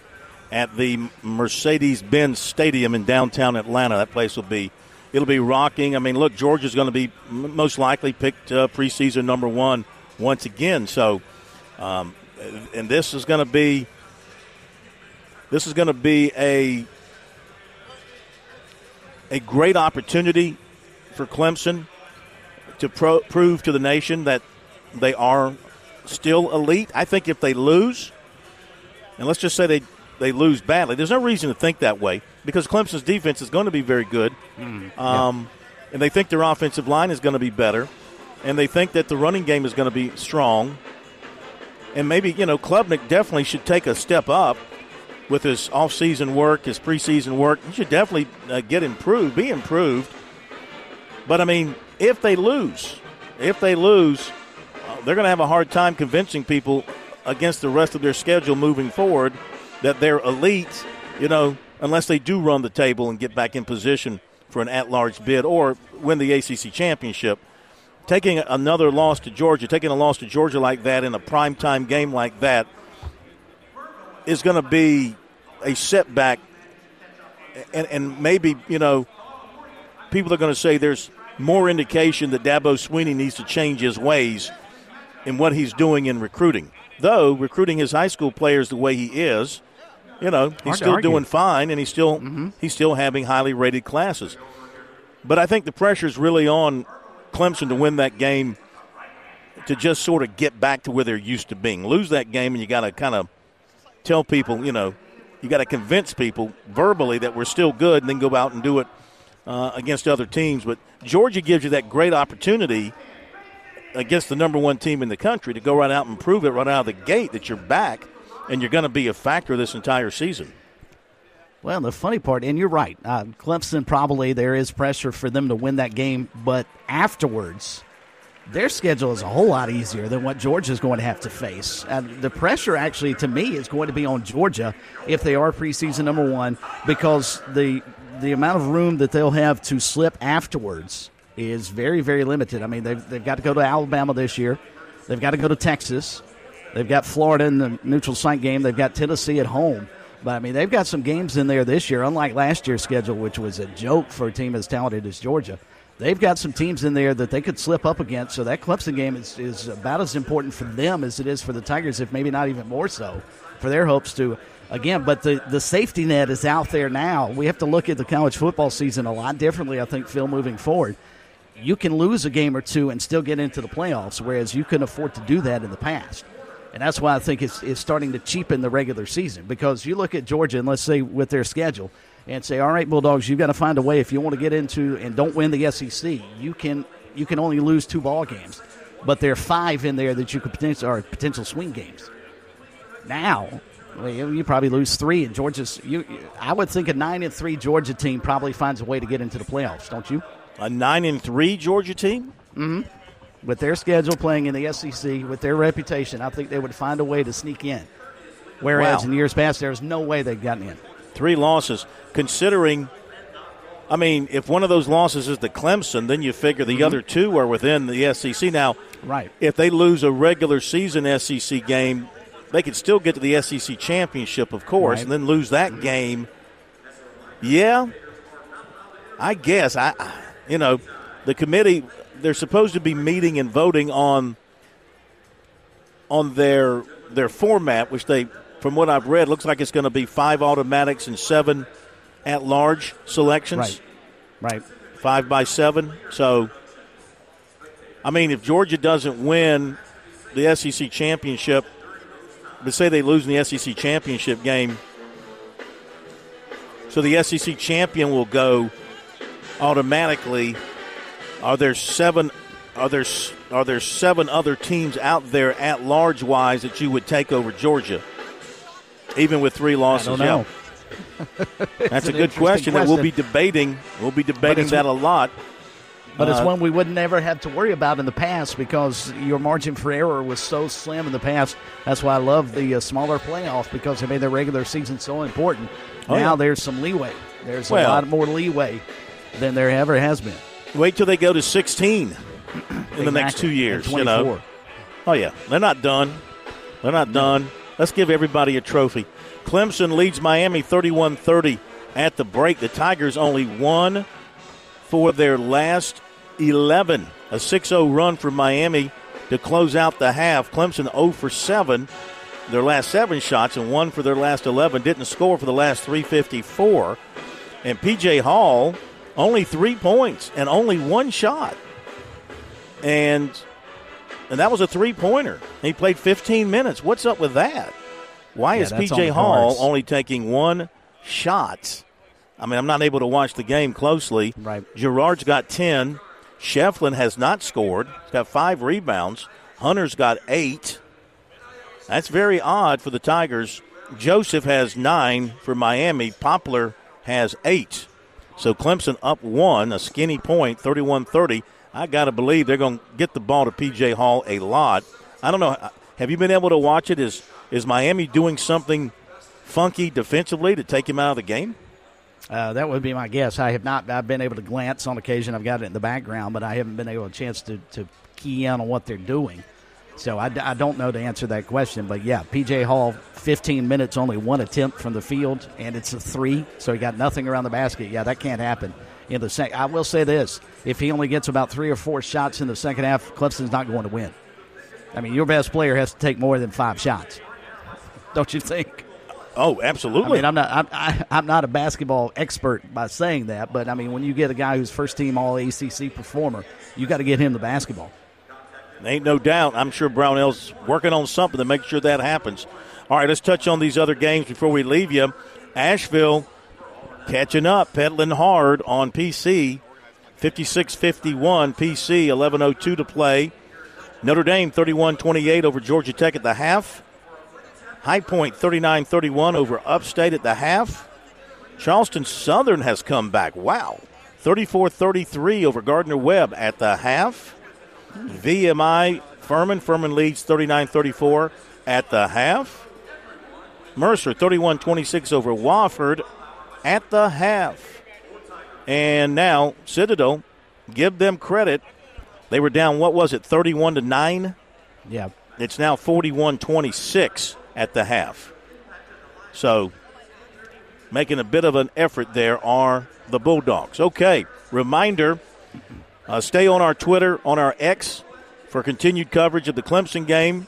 at the Mercedes-Benz Stadium in downtown Atlanta. That place will be it'll be rocking. I mean, look, Georgia's going to be most likely picked uh, preseason number one once again. So, um, and this is going to be this is going to be a a great opportunity for Clemson to pro- prove to the nation that they are still elite. I think if they lose, and let's just say they they lose badly, there's no reason to think that way because Clemson's defense is going to be very good, um, and they think their offensive line is going to be better, and they think that the running game is going to be strong, and maybe you know Klubnik definitely should take a step up with his off-season work, his preseason work. He should definitely uh, get improved, be improved. But I mean, if they lose, if they lose, uh, they're going to have a hard time convincing people against the rest of their schedule moving forward that they're elite. You know, unless they do run the table and get back in position for an at-large bid or win the ACC championship. Taking another loss to Georgia, taking a loss to Georgia like that in a primetime game like that is going to be a setback, and, and maybe you know people are going to say there's more indication that Dabo Swinney needs to change his ways in what he's doing in recruiting. Though recruiting his high school players the way he is, you know he's Hard still doing fine, and he's still he's still having highly rated classes. But I think the pressure is really on Clemson to win that game to just sort of get back to where they're used to being. Lose that game, and you got to kind of tell people, you know, you got to convince people verbally that we're still good, and then go out and do it uh, against other teams. But Georgia gives you that great opportunity against the number one team in the country to go right out and prove it right out of the gate that you're back and you're going to be a factor this entire season. Well, the funny part, and you're right, uh, Clemson probably there is pressure for them to win that game, but afterwards, their schedule is a whole lot easier than what Georgia is going to have to face. Uh, the pressure, actually, to me, is going to be on Georgia if they are preseason number one, because the the amount of room that they'll have to slip afterwards is very, very limited. I mean, they've, they've got to go to Alabama this year, they've got to go to Texas, they've got Florida in the neutral site game, they've got Tennessee at home. But I mean, they've got some games in there this year, unlike last year's schedule, which was a joke for a team as talented as Georgia. They've got some teams in there that they could slip up against. So that Clemson game is, is about as important for them as it is for the Tigers, if maybe not even more so, for their hopes to again. But the the safety net is out there now. We have to look at the college football season a lot differently. I think Phil moving forward. You can lose a game or two and still get into the playoffs, whereas you couldn't afford to do that in the past. And that's why I think it's, it's starting to cheapen the regular season because you look at Georgia and let's say with their schedule and say, all right, Bulldogs, you've got to find a way if you want to get into and don't win the SEC, you can you can only lose two ball games, but there are five in there that you could potentially are potential swing games. Now, well, you you probably lose three, and Georgia's. You, I would think a nine and three Georgia team probably finds a way to get into the playoffs, don't you? A nine and three Georgia team. Mm-hmm. With their schedule playing in the SEC, with their reputation, I think they would find a way to sneak in. Whereas Wow. in years past, there's no way they'd gotten in. Three losses. Considering, I mean, if one of those losses is to Clemson, then you figure the mm-hmm. other two are within the SEC. Now, right? If they lose a regular season SEC game, they could still get to the SEC championship, of course, Right. and then lose that mm-hmm. game. Yeah, I guess I, you know, the committee they're supposed to be meeting and voting on on their their format, which they, from what I've read, looks like it's going to be five automatics and seven at large selections. Right. Right. Five by seven. So, I mean, if Georgia doesn't win the SEC championship, but say they lose in the SEC championship game, so the SEC champion will go automatically. Are there seven? Are there are there seven other teams out there at large wise that you would take over Georgia, even with three losses? Yeah. That's a good question, that we'll be debating. We'll be debating that a lot. But it's Uh, one we would never have to worry about in the past because your margin for error was so slim in the past. That's why I love the uh, smaller playoff because they made the regular season so important. Oh, now yeah. there's some leeway. There's a lot more leeway than there ever has been. Wait till they go to 16 in the next two years. You know. Oh yeah, they're not done. They're not done. Let's give everybody a trophy. Clemson leads Miami 31-30 at the break. The Tigers only won for their last 11. A 6-0 run for Miami to close out the half. Clemson 0 for 7 their last 7 shots and 1 for their last 11. Didn't score for the last 354. And PJ Hall only 3 points and only one shot. And and that was a three-pointer. He played 15 minutes. What's up with that? Why Yeah, is that's on PJ Hall only taking one shot? I mean, I'm not able to watch the game closely. Right. Girard's got 10. Schieffelin has not scored. He's got five rebounds. Hunter's got eight. That's very odd for the Tigers. Joseph has nine for Miami. Poplar has eight. So Clemson up one, a skinny point, 31 30. I got to believe they're going to get the ball to PJ Hall a lot. I don't know. Have you been able to watch it? Is, is Miami doing something funky defensively to take him out of the game? Uh, that would be my guess. I have not. I've been able to glance on occasion. I've got it in the background, but I haven't been able a chance to, to key in on what they're doing. So I, I don't know to answer that question. But yeah, PJ Hall, 15 minutes, only one attempt from the field, and it's a three. So he got nothing around the basket. Yeah, that can't happen in the second. I will say this: if he only gets about three or four shots in the second half, Clemson's not going to win. I mean, your best player has to take more than five shots. Don't you think? Oh, absolutely. I mean, I'm not. I'm, I, I'm not a basketball expert by saying that, but I mean, when you get a guy who's first team All ACC performer, you got to get him the basketball. Ain't no doubt. I'm sure Brownell's working on something to make sure that happens. All right, let's touch on these other games before we leave you. Asheville catching up, pedaling hard on PC. 56 51, PC, 11.02 to play. Notre Dame 31 28 over Georgia Tech at the half. High Point 39 31 over Upstate at the half. Charleston Southern has come back. Wow. 34 33 over Gardner Webb at the half. VMI Furman. Furman leads 39 34 at the half. Mercer 31 26 over Wofford at the half. And now Citadel, give them credit. They were down, what was it, 31 to 9? Yeah. It's now 41 26 at the half. So making a bit of an effort there are the Bulldogs. Okay, reminder uh, stay on our Twitter, on our X for continued coverage of the Clemson game.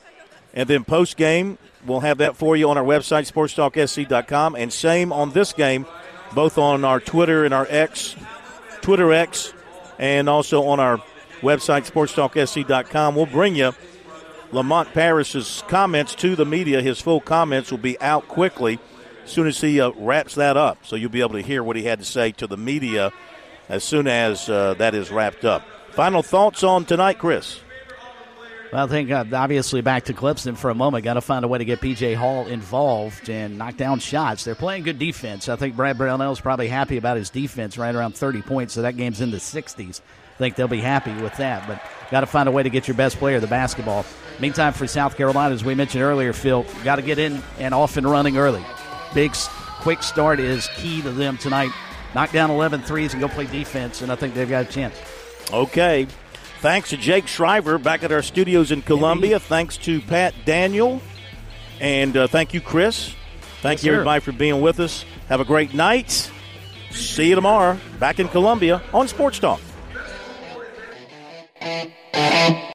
And then post game, we'll have that for you on our website, sportstalksc.com. And same on this game, both on our Twitter and our X, Twitter X, and also on our website, sportstalksc.com. We'll bring you Lamont Paris's comments to the media. His full comments will be out quickly as soon as he uh, wraps that up. So you'll be able to hear what he had to say to the media as soon as uh, that is wrapped up. Final thoughts on tonight, Chris? Well, I think uh, obviously back to Clemson for a moment. Got to find a way to get PJ Hall involved and knock down shots. They're playing good defense. I think Brad Brownell's probably happy about his defense, right around 30 points. So that game's in the 60s. I think they'll be happy with that. But got to find a way to get your best player the basketball. Meantime, for South Carolina, as we mentioned earlier, Phil, got to get in and off and running early. Big, quick start is key to them tonight knock down 11 threes and go play defense, and I think they've got a chance. Okay. Thanks to Jake Shriver back at our studios in Columbia. Indeed. Thanks to Pat Daniel. And uh, thank you, Chris. Thank yes, you, everybody, sir. for being with us. Have a great night. See you tomorrow back in Columbia on Sports Talk.